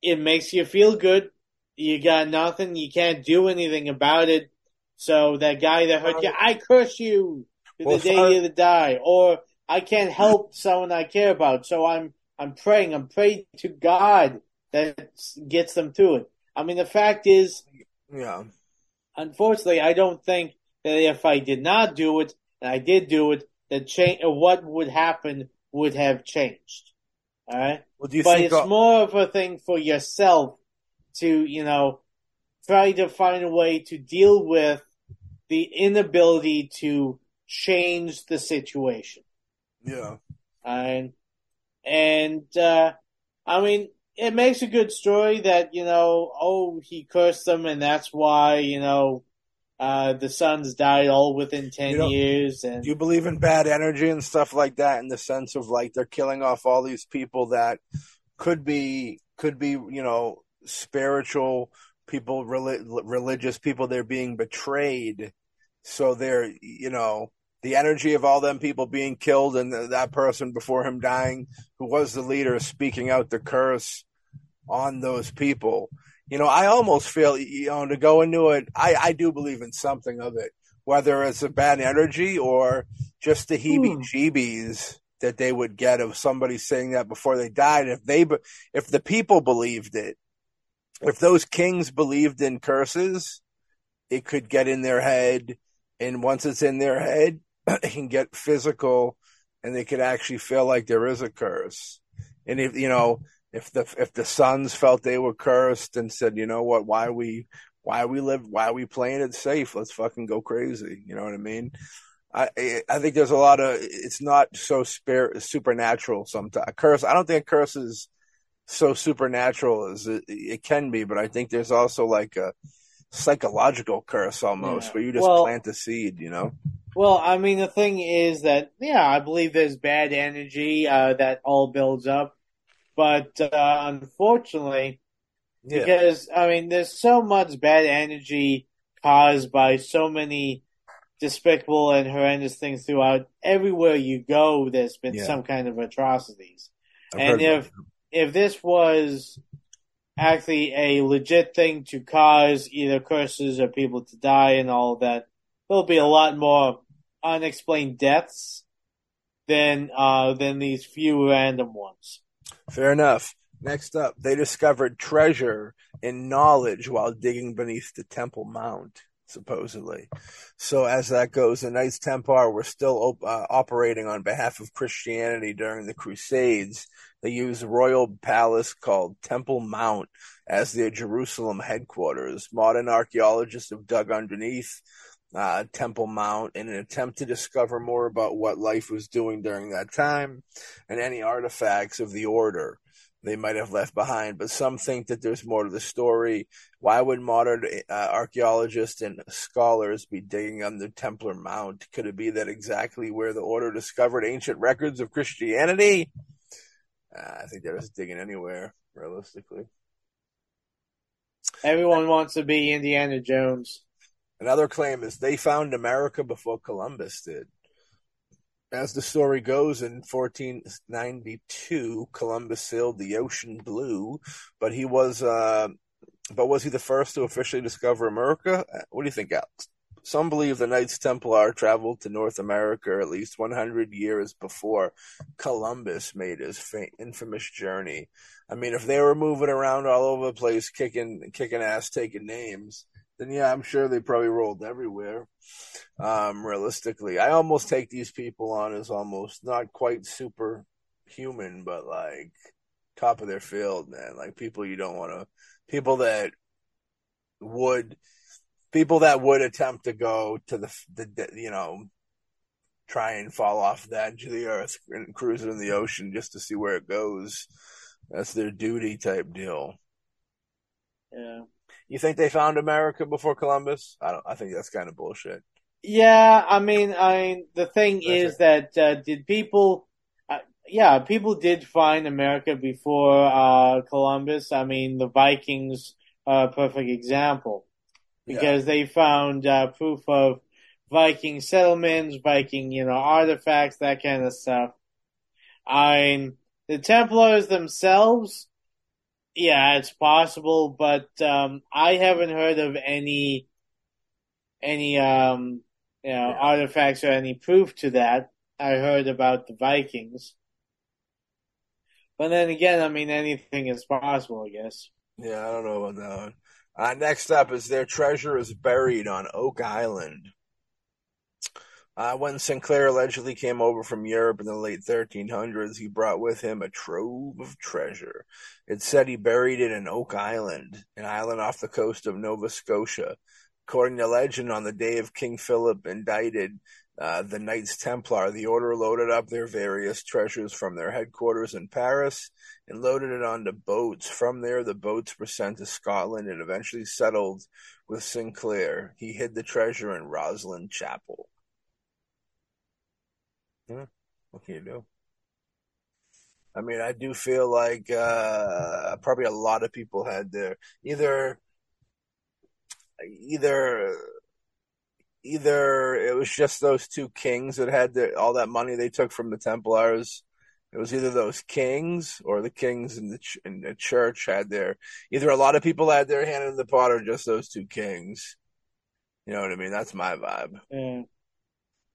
it makes you feel good. You got nothing. You can't do anything about it. So that guy that hurt you, I curse you to Well, the day far- you die. Or I can't help someone I care about. So I'm I'm praying. I'm praying to God that gets them through it. I mean, the fact is, Yeah. unfortunately, I don't think that if I did not do it and I did do it, that change what would happen would have changed. All right Well, do you but it's uh, more of a thing for yourself to, you know, try to find a way to deal with the inability to change the situation. Yeah. And and uh, I mean, it makes a good story that you know, oh, he cursed them, and that's why you know uh, the sons died all within ten You years. And Do you believe in bad energy and stuff like that in the sense of like they're killing off all these people that could be could be, you know, spiritual people, reli- religious people they're being betrayed. So they're, you know, the energy of all them people being killed and th- that person before him dying who was the leader speaking out the curse on those people. You know, I almost feel, you know, to go into it, I, I do believe in something of it, whether it's a bad energy or just the hmm. heebie jeebies that they would get of somebody saying that before they died. If they, if the people believed it, if those kings believed in curses, it could get in their head. And once it's in their head, it can get physical and they could actually feel like there is a curse. And if, you know, if the, if the sons felt they were cursed and said, you know what, why we, why we live, why we playing it safe? Let's fucking go crazy. You know what I mean? I, I think there's a lot of, it's not so spirit, supernatural sometimes. Curse, I don't think curses so supernatural as it, it can be, but I think there's also like a psychological curse almost Yeah. where you just Well- plant the seed, you know? Well, I mean, the thing is that, yeah, I believe there's bad energy uh, that all builds up. But uh, unfortunately, because, I mean, there's so much bad energy caused by so many despicable and horrendous things throughout. Everywhere you go, there's been Yeah. some kind of atrocities. I've and if if this was actually a legit thing to cause either curses or people to die and all of that, there'll be a lot more unexplained deaths than uh than these few random ones. Fair enough. Next up, they discovered treasure and knowledge while digging beneath the Temple Mount, supposedly. So, as that goes, the Knights Templar were still op- uh, operating on behalf of Christianity during the Crusades. They used royal palace called Temple Mount as their Jerusalem headquarters. Modern archaeologists have dug underneath uh, Temple Mount in an attempt to discover more about what life was doing during that time and any artifacts of the order they might have left behind. But some think that there's more to the story. Why would modern uh, archaeologists and scholars be digging under Templar Mount? Could it be that exactly where the order discovered ancient records of Christianity? Uh, I think they're just digging anywhere, realistically. Everyone wants to be Indiana Jones. Another claim is they found America before Columbus did. As the story goes, in 1492, Columbus sailed the ocean blue, but he was, uh, but was he the first to officially discover America? Uh, What do you think, Alex? Some believe the Knights Templar traveled to North America at least 100 years before Columbus made his fa- infamous journey. I mean, if they were moving around all over the place, kicking, kicking ass, taking names, then yeah, I'm sure they probably rolled everywhere. Um, realistically, I almost take these people on as almost not quite superhuman, but like top of their field, man. Like people you don't want to, people that would, people that would attempt to go to the, the, you know, try and fall off the edge of the earth and cruise it in the ocean just to see where it goes. That's their duty type deal. Yeah. You think they found America before Columbus? I don't. I think that's kind of bullshit. Yeah, I mean, I mean, the thing That's is that uh, did people? Uh, yeah, people did find America before uh, Columbus. I mean, the Vikings are a perfect example because they found uh, proof of Viking settlements, Viking, you know, artifacts, that kind of stuff. I mean, the Templars themselves, yeah, it's possible, but um, I haven't heard of any any um you know Yeah. artifacts or any proof to that. I heard about the Vikings. But then again, I mean anything is possible, I guess. Yeah, I don't know about that one. Uh, next up is their treasure is buried on Oak Island. Uh, when Sinclair allegedly came over from Europe in the late 1300s, he brought with him a trove of treasure. It said he buried it in Oak Island, an island off the coast of Nova Scotia. According to legend, on the day of King Philip indicted Uh, the Knights Templar, the order loaded up their various treasures from their headquarters in Paris and loaded it onto boats. From there, the boats were sent to Scotland and eventually settled with Sinclair. He hid the treasure in Rosslyn Chapel. Hmm, what can you do? I mean, I do feel like uh, probably a lot of people had their either either either it was just those two kings that had the, all that money they took from the Templars. It was either those kings or the kings in the ch- in the church had their either a lot of people had their hand in the pot or just those two kings. You know what I mean? That's my vibe. Yeah.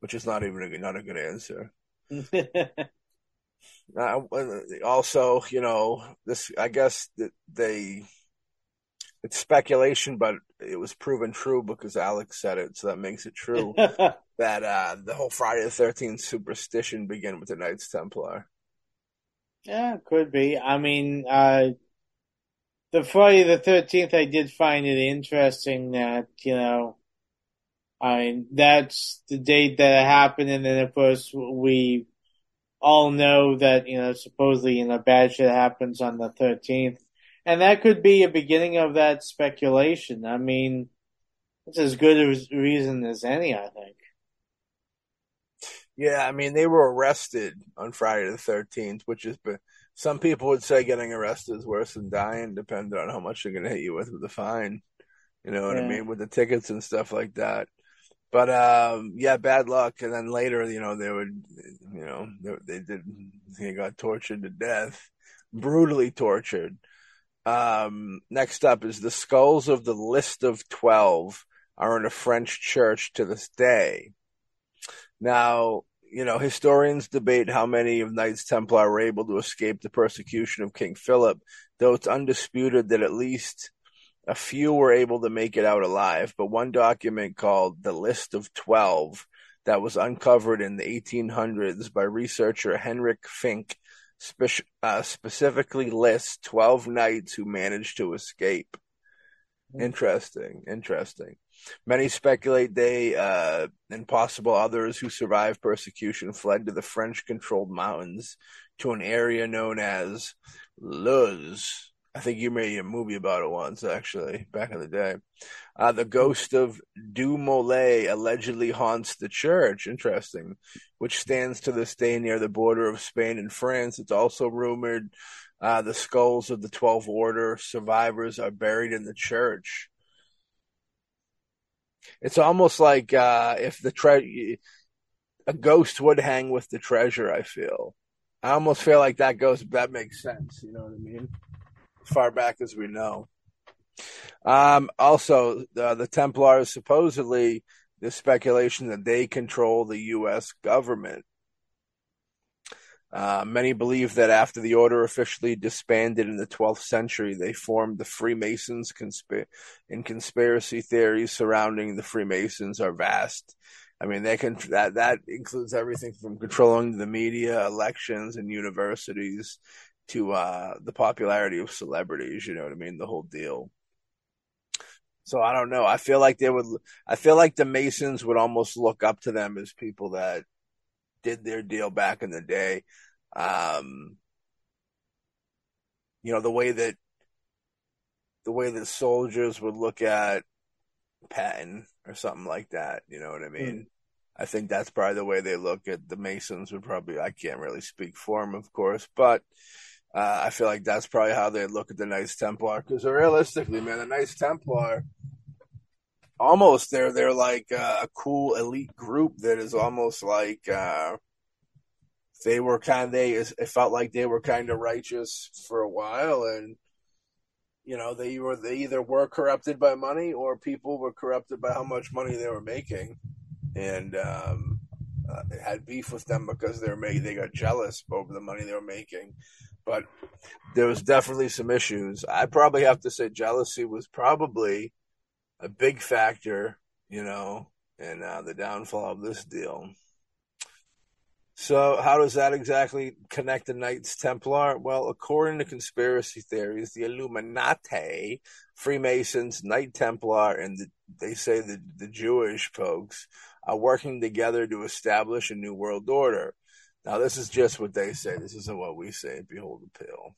Which is not even a, not a good answer. Uh, also, you know, this I guess that they it's speculation, but it was proven true because Alex said it, so that makes it true that uh, the whole Friday the Thirteenth superstition began with the Knights Templar. Yeah, could be. I mean, uh, the Friday the Thirteenth, I did find it interesting that you know, I mean, that's the date that it happened, and then of course we all know that you know supposedly you know bad shit happens on the thirteenth and that could be a beginning of that speculation. I mean, it's as good a reason as any, I think. Yeah, I mean, they were arrested on Friday the 13th, which is, but some people would say getting arrested is worse than dying, depending on how much they're going to hit you with with the fine. You know what yeah. I mean? With the tickets and stuff like that. But, um, yeah, bad luck. And then later, you know, they would, you know, they, they did, they got tortured to death, brutally tortured. Um, next up is the skulls of the list of 12 are in a French church to this day. Now, you know, historians debate how many of Knights Templar were able to escape the persecution of King Philip, though it's undisputed that at least a few were able to make it out alive. But one document called the List of Twelve that was uncovered in the 1800s by researcher Henrik Finck spe- uh, specifically lists 12 knights who managed to escape. Hmm. Interesting, interesting. Many speculate they uh, and possible others who survived persecution fled to the French controlled mountains to an area known as Luz, I think you made a movie about it once, actually, back in the day. Uh, the ghost of Dumoulin allegedly haunts the church. Interesting, which stands to this day near the border of Spain and France. It's also rumored uh, the skulls of the Twelve Order survivors are buried in the church. It's almost like uh, if the tre- a ghost would hang with the treasure. I feel. I almost feel like that goes. That makes sense. You know what I mean? Far back as we know. Um, also, the Templars supposedly the speculation that they control the U.S. government. Uh, many believe that after the order officially disbanded in the 12th century, they formed the Freemasons. Consp- and conspiracy theories surrounding the Freemasons are vast. I mean, they can that that includes everything from controlling the media, elections, and universities to uh, the popularity of celebrities. You know what I mean? The whole deal. So I don't know. I feel like they would. I feel like the Masons would almost look up to them as people that did their deal back in the day. Um, you know the way that the way that soldiers would look at Patton or something like that. You know what I mean? Mm. I think that's probably the way they look at the Masons. Would probably I can't really speak for them, of course, but uh, I feel like that's probably how they look at the Knights Templar. Because realistically, man, the Knights Templar, almost they're they're like uh, a cool elite group that is almost like uh, they were kind of they it felt like they were kind of righteous for a while, and you know they were they either were corrupted by money or people were corrupted by how much money they were making, and um, uh, had beef with them because they were made they got jealous over the money they were making but there was definitely some issues. I probably have to say jealousy was probably a big factor, you know, in uh, the downfall of this deal. So, how does that exactly connect the Knights Templar? Well, according to conspiracy theories, the Illuminati, Freemasons, Knight Templar, and the, they say the, the Jewish folks are working together to establish a new world order. Now, this is just what they say. This isn't what we say. Behold the pill.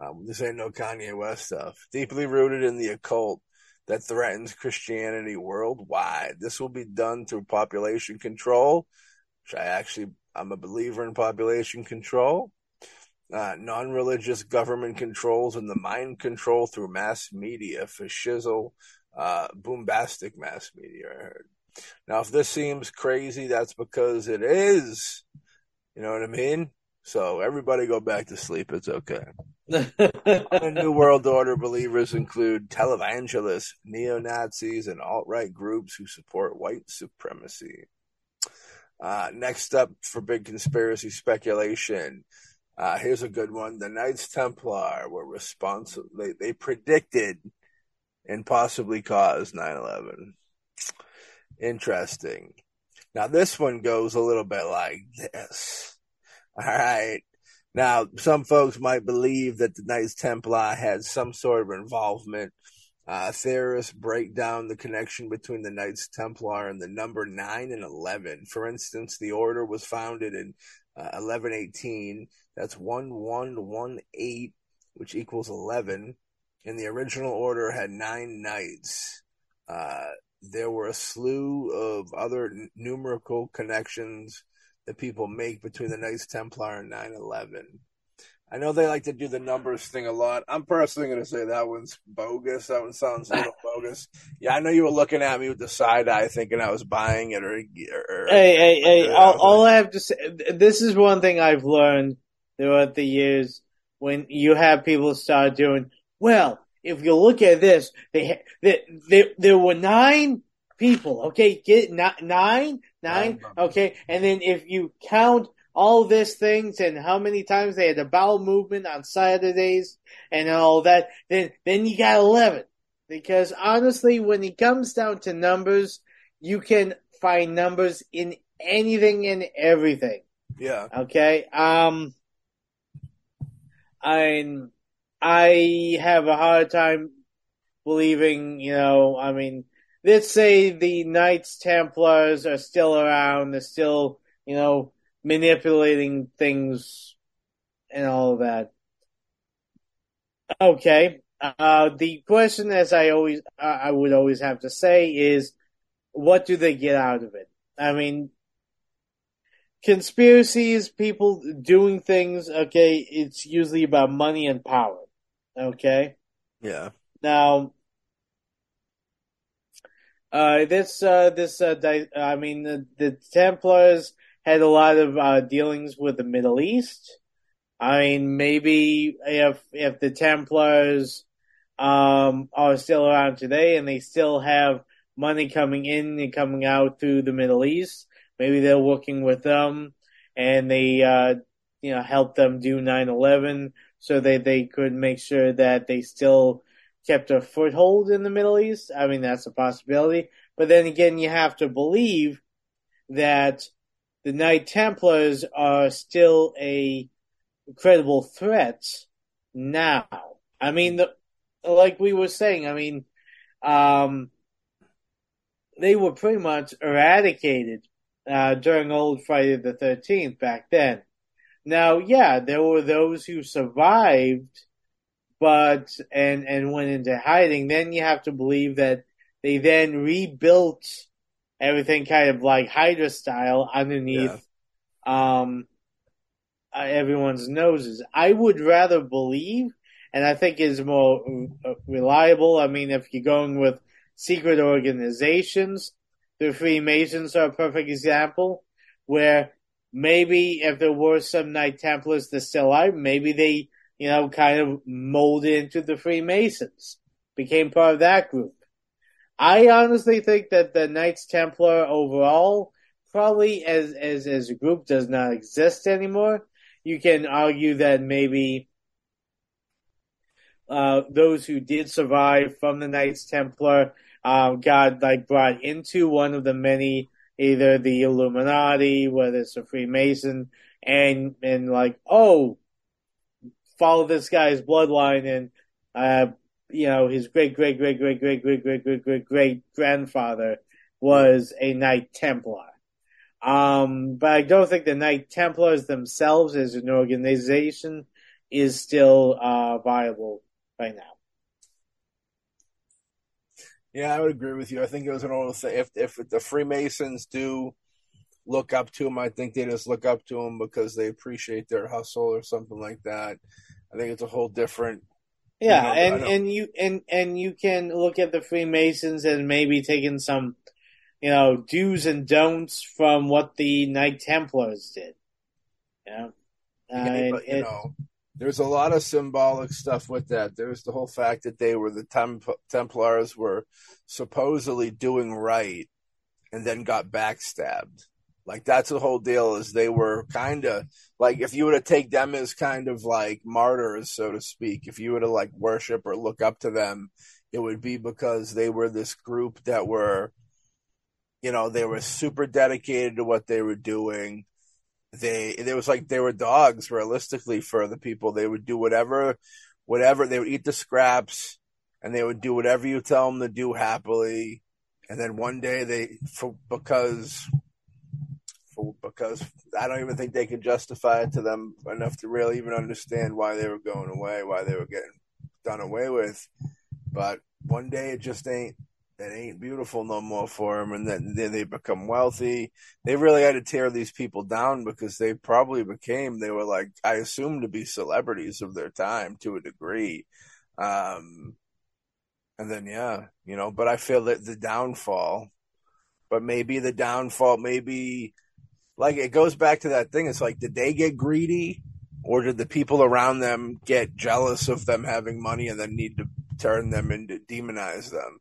Um, this ain't no Kanye West stuff. Deeply rooted in the occult that threatens Christianity worldwide. This will be done through population control, which I actually, I'm a believer in population control. Uh, non-religious government controls and the mind control through mass media for shizzle, uh, boombastic mass media. I heard. Now, if this seems crazy, that's because it is. You know what I mean? So everybody go back to sleep. It's okay. the New World Order believers include televangelists, neo Nazis, and alt right groups who support white supremacy. Uh, next up for big conspiracy speculation. Uh, here's a good one. The Knights Templar were responsible. They, they predicted and possibly caused 9 11. Interesting. Now, this one goes a little bit like this. All right. Now, some folks might believe that the Knights Templar had some sort of involvement. Uh, theorists break down the connection between the Knights Templar and the number 9 and 11. For instance, the order was founded in uh, 1118. That's 1118, which equals 11. And the original order had nine knights. Uh, there were a slew of other numerical connections that people make between the Knights Templar and 9/11. I know they like to do the numbers thing a lot. I'm personally going to say that one's bogus. That one sounds a little bogus. Yeah, I know you were looking at me with the side eye, thinking I was buying it, or, or hey, hey, hey! All, all I have to say, this is one thing I've learned throughout the years when you have people start doing well. If you look at this, they, they, they there were nine people. Okay, get nine, nine, nine. Okay, and then if you count all this things and how many times they had the bowel movement on Saturdays and all that, then then you got eleven. Because honestly, when it comes down to numbers, you can find numbers in anything and everything. Yeah. Okay. Um. I I have a hard time believing. You know, I mean, let's say the Knights Templars are still around. They're still, you know, manipulating things and all of that. Okay. Uh, the question, as I always, I would always have to say, is what do they get out of it? I mean, conspiracies, people doing things. Okay, it's usually about money and power. Okay. Yeah. Now, uh, this, uh, this, uh, di- I mean, the, the, Templars had a lot of, uh, dealings with the Middle East. I mean, maybe if, if the Templars, um, are still around today and they still have money coming in and coming out through the Middle East, maybe they're working with them and they, uh, you know, help them do 9-11 so that they could make sure that they still kept a foothold in the Middle East. I mean, that's a possibility. But then again, you have to believe that the Knight Templars are still a credible threat now. I mean, the, like we were saying, I mean, um, they were pretty much eradicated uh, during old Friday the 13th back then. Now, yeah, there were those who survived but and and went into hiding, then you have to believe that they then rebuilt everything kind of like Hydra style underneath yeah. um, uh, everyone's noses. I would rather believe, and I think is more uh, reliable. I mean, if you're going with secret organizations, the Freemasons are a perfect example where maybe if there were some Knight Templars that still alive, maybe they you know, kind of molded into the Freemasons, became part of that group. I honestly think that the Knights Templar overall, probably as, as, as a group does not exist anymore. You can argue that maybe, uh, those who did survive from the Knights Templar, um, got like brought into one of the many, either the Illuminati, whether it's a Freemason, and, and like, oh, follow this guy's bloodline and, uh, you know, his great, great, great, great, great, great, great, great, great, great grandfather, was a Knight Templar. Um, but I don't think the Knight Templars themselves as an organization is still uh, viable right now. Yeah, I would agree with you. I think it was an old thing. If if the Freemasons do look up to him, I think they just look up to him because they appreciate their hustle or something like that. I think it's a whole different. Yeah, you know, and and you and and you can look at the Freemasons and maybe taking some, you know, do's and don'ts from what the Knight Templars did. Yeah, uh, yeah, but, you it, know, there's a lot of symbolic stuff with that. There's the whole fact that they were the Temp- Templars were supposedly doing right, and then got backstabbed. Like that's the whole deal. Is they were kind of like if you were to take them as kind of like martyrs, so to speak. If you were to like worship or look up to them, it would be because they were this group that were, you know, they were super dedicated to what they were doing. They it was like they were dogs, realistically, for the people. They would do whatever, whatever they would eat the scraps, and they would do whatever you tell them to do happily. And then one day they, for, because for, because I don't even think they could justify it to them enough to really even understand why they were going away, why they were getting done away with. But one day it just ain't it ain't beautiful no more for them, and then, then they become wealthy. They really had to tear these people down because they probably became they were like I assume to be celebrities of their time to a degree. Um, and then yeah, you know, but I feel that the downfall, but maybe the downfall, maybe like it goes back to that thing. It's like, did they get greedy, or did the people around them get jealous of them having money and then need to turn them into demonize them?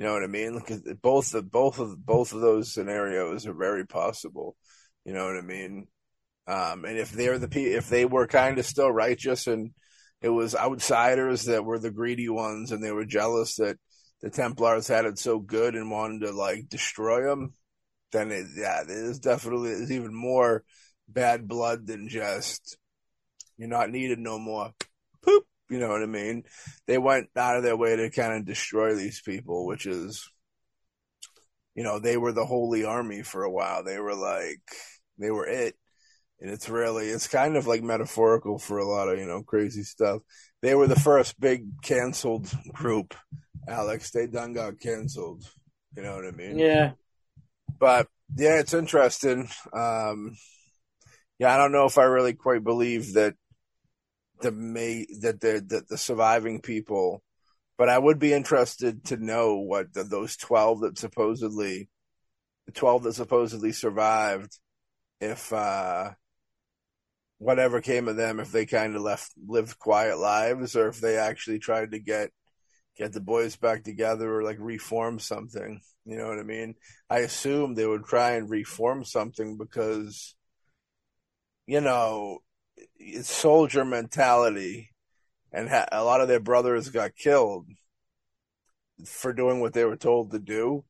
You know what I mean? Because both of both of both of those scenarios are very possible. You know what I mean? Um, and if they're the if they were kind of still righteous and it was outsiders that were the greedy ones and they were jealous that the Templars had it so good and wanted to like destroy them, then it, yeah, there's definitely there's even more bad blood than just you're not needed no more. You know what I mean? They went out of their way to kind of destroy these people, which is, you know, they were the holy army for a while. They were like, they were it. And it's really, it's kind of like metaphorical for a lot of, you know, crazy stuff. They were the first big canceled group, Alex. They done got canceled. You know what I mean? yeah, but yeah, it's interesting. Um, yeah, I don't know if I really quite believe that the may that the, the the surviving people, but I would be interested to know what the, those twelve that supposedly, the twelve that supposedly survived, if uh, whatever came of them, if they kind of left lived quiet lives, or if they actually tried to get get the boys back together or like reform something. You know what I mean? I assume they would try and reform something because, you know, soldier mentality, and ha- a lot of their brothers got killed for doing what they were told to do.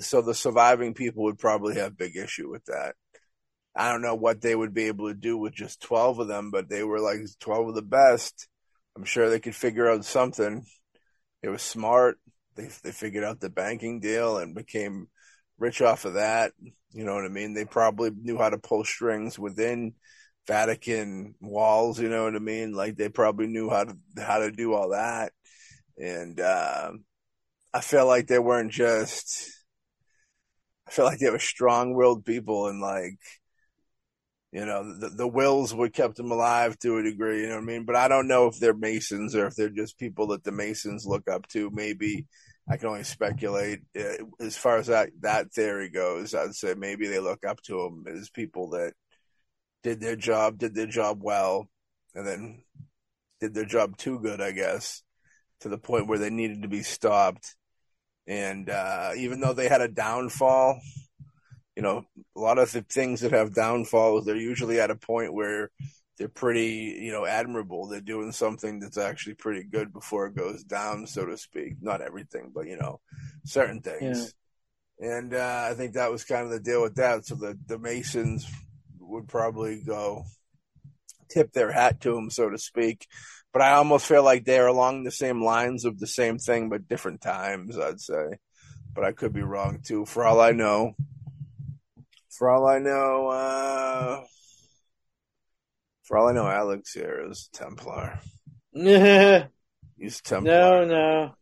So the surviving people would probably have big issue with that. I don't know what they would be able to do with just 12 of them, but they were like 12 of the best. I'm sure they could figure out something. It was smart. They they figured out the banking deal and became rich off of that. You know what I mean? They probably knew how to pull strings within Vatican walls. You know what I mean? Like they probably knew how to how to do all that. And uh, I felt like they weren't just. I felt like they were strong-willed people, and like you know, the, the wills would kept them alive to a degree, you know what I mean? But I don't know if they're Masons or if they're just people that the Masons look up to. Maybe I can only speculate. Uh, as far as that, that theory goes, I'd say maybe they look up to them as people that did their job, did their job well, and then did their job too good, I guess, to the point where they needed to be stopped. And uh, even though they had a downfall, you know, a lot of the things that have downfalls, they're usually at a point where they're pretty, you know, admirable. They're doing something that's actually pretty good before it goes down, so to speak. Not everything, but you know, certain things. Yeah. And uh, I think that was kind of the deal with that. So the the Masons would probably go tip their hat to him, so to speak. But I almost feel like they're along the same lines of the same thing, but different times. I'd say. but I could be wrong too. For all I know, for all I know, uh, for all I know, Alex here is Templar. He's Templar. No, no.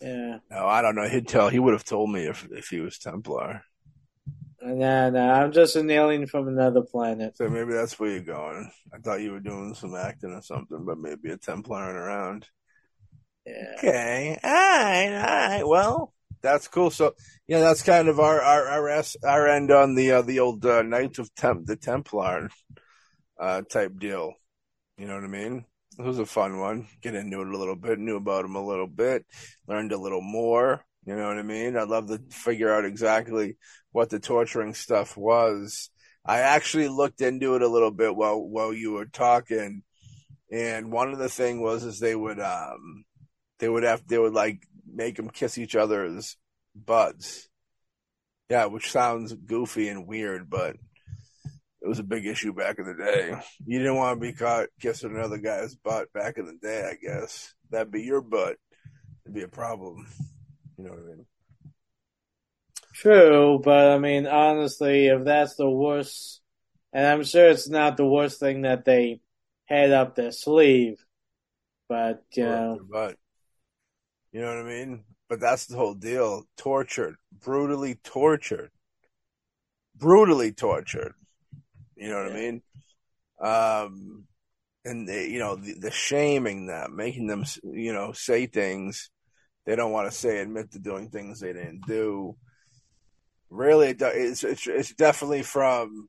Yeah. No, I don't know. He'd tell. He would have told me if if he was Templar. Nah, nah. I'm just an alien from another planet. So maybe that's where you're going. I thought you were doing some acting or something, but maybe a Templar around. Yeah. Okay. All right. All right. Well, that's cool. So, yeah, that's kind of our our our, S, our end on the uh, the old uh, Knights of Temp the Templar uh, type deal. You know what I mean? It was a fun one. Get into it a little bit, knew about him a little bit, learned a little more. You know what I mean? I'd love to figure out exactly what the torturing stuff was. I actually looked into it a little bit while while you were talking, and one of the thing was is they would um they would have they would like make them kiss each other's butts. Yeah, which sounds goofy and weird, but it was a big issue back in the day. You didn't want to be caught kissing another guy's butt back in the day, I guess. That'd be your butt. It'd be a problem. You know what I mean? True, but I mean, honestly, if that's the worst, and I'm sure it's not the worst thing that they had up their sleeve, but you Or know, but. You know what I mean? But that's the whole deal. Tortured, brutally tortured, brutally tortured. You know what I mean? Um, and they, you know the, the shaming them, making them, you know, say things they don't want to say, admit to doing things they didn't do. Really, it's it's, it's definitely from.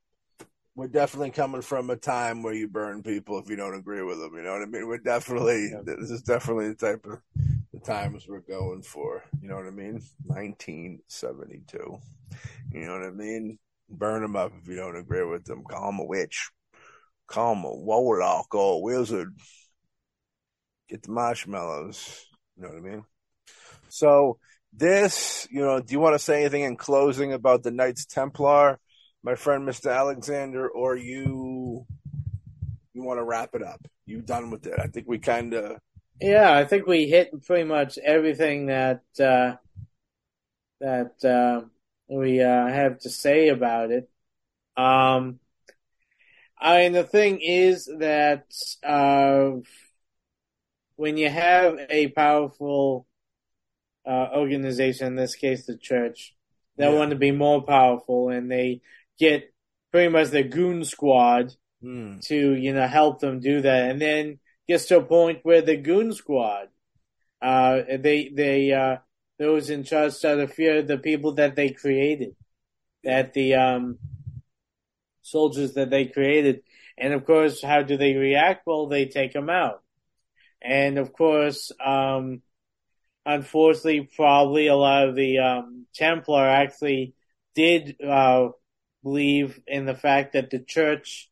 We're definitely coming from a time where you burn people if you don't agree with them. You know what I mean? We're definitely this is definitely the type of the times we're going for. You know what I mean? 1972. You know what I mean? Burn them up if you don't agree with them. Call them a witch. Call them a warlock or a wizard. Get the marshmallows. You know what I mean? So this, you know, do you want to say anything in closing about the Knights Templar, my friend Mr. Alexander, or you you want to wrap it up? You done with it? I think we kind of yeah, I think we hit pretty much everything that uh, that uh, we uh, have to say about it. Um, I mean, the thing is that uh, when you have a powerful uh, organization, in this case the church, that Yeah. want to be more powerful, and they get pretty much their goon squad hmm, to you know help them do that, and then gets to a point where the goon squad, uh, they they uh, those in charge start to fear the people that they created, that the um, soldiers that they created, and of course, how do they react? Well, they take them out, and of course, um, unfortunately, probably a lot of the um, Templar actually did uh, believe in the fact that the church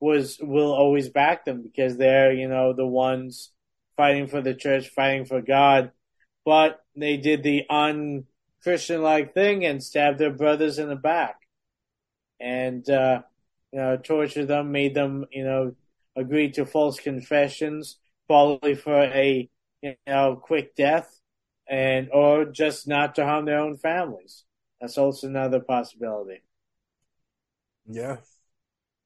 was will always back them because they're you know the ones fighting for the church, fighting for God, but they did the un Christian like thing and stabbed their brothers in the back, and uh, you know tortured them, made them you know agree to false confessions, probably for a you know quick death, and or just not to harm their own families. That's also another possibility. yeah.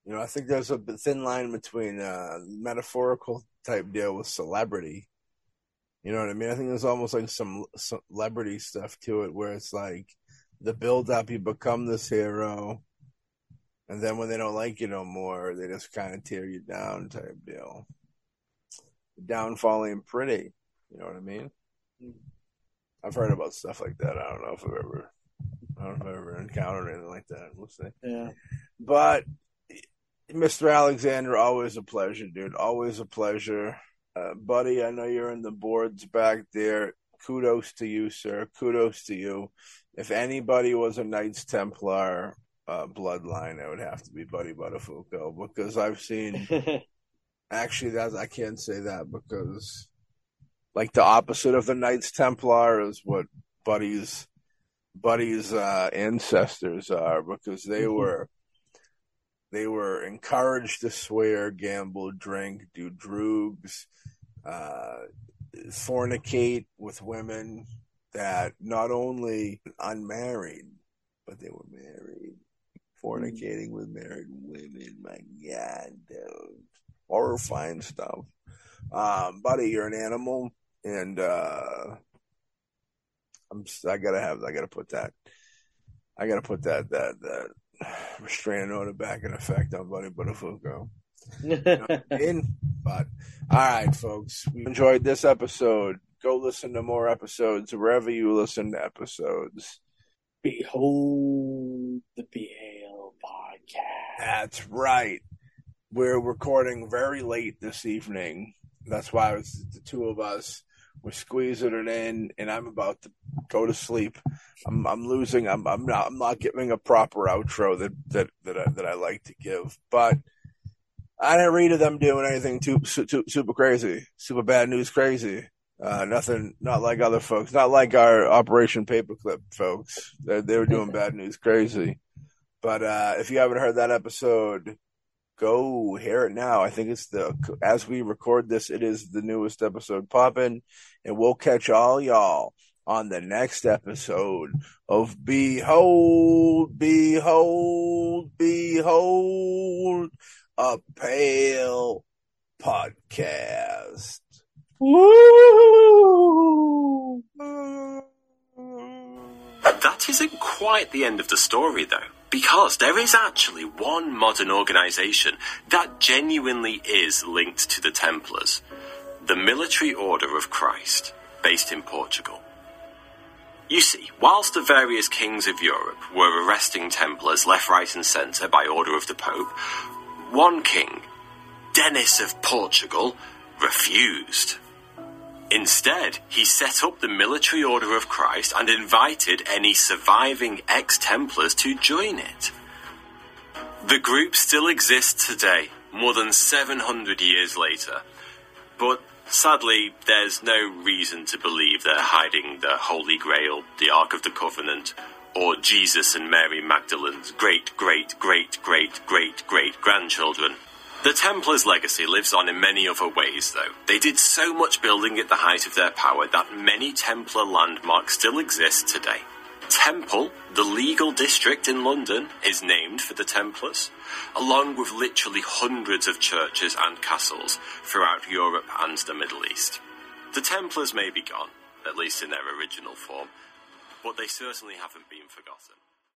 You know, I think there's a thin line between uh, metaphorical type deal with celebrity. You know what I mean? I think there's almost like some celebrity stuff to it, where it's like the build up, you become this hero, and then when they don't like you no more, they just kind of tear you down, type deal. Downfall ain't pretty. You know what I mean? I've heard about stuff like that. I don't know if I've ever, I don't know if I've ever encountered anything like that. We'll see. Yeah. But Mr. Alexander, always a pleasure, dude. Always a pleasure. Uh, buddy, I know you're in the boards back there. Kudos to you, sir. Kudos to you. If anybody was a Knights Templar uh, bloodline, it would have to be Buddy Buttafuoco because I've seen. Actually, that I can't say that because, like, the opposite of the Knights Templar is what Buddy's Buddy's uh, ancestors are because they Mhm. were they were encouraged to swear, gamble, drink, do drugs, uh, fornicate with women, that not only unmarried, but they were married, fornicating with married women. My God, dude. horrifying stuff. Um, buddy, you're an animal, and uh, I'm. I gotta have. I gotta put that. I gotta put that that that restraining order back in effect on Buddy Buttafuoco. in, but all right, folks, we enjoyed this episode. Go listen to more episodes wherever you listen to episodes. Behold the Pale podcast. That's right. We're recording very late this evening. That's why it's the two of us. We're squeezing it in, and I'm about to go to sleep. I'm I'm losing. I'm I'm not I'm not giving a proper outro that that that I, that I like to give, but. I didn't read of them doing anything too, too super crazy, super bad news crazy. Uh, nothing, not like other folks, not like our Operation Paperclip folks. They, they were doing bad news crazy. But uh, if you haven't heard that episode, go hear it now. I think it's the as we record this, it is the newest episode popping, and we'll catch all y'all on the next episode of Behold, Behold, Behold a Pale Podcast. That isn't quite the end of the story, though, because there is actually one modern organisation that genuinely is linked to the Templars the Military Order of Christ, based in Portugal. You see, whilst the various kings of Europe were arresting Templars left, right, and centre by order of the Pope, one king, Denis of Portugal, refused. Instead, he set up the Military Order of Christ and invited any surviving ex Templars to join it. The group still exists today, more than 700 years later, but sadly, there's no reason to believe they're hiding the Holy Grail, the Ark of the Covenant, or Jesus and Mary Magdalene's great, great, great, great, great, great grandchildren. The Templars' legacy lives on in many other ways, though. They did so much building at the height of their power that many Templar landmarks still exist today. Temple, the legal district in London, is named for the Templars, along with literally hundreds of churches and castles throughout Europe and the Middle East. The Templars may be gone, at least in their original form, but they certainly haven't been forgotten.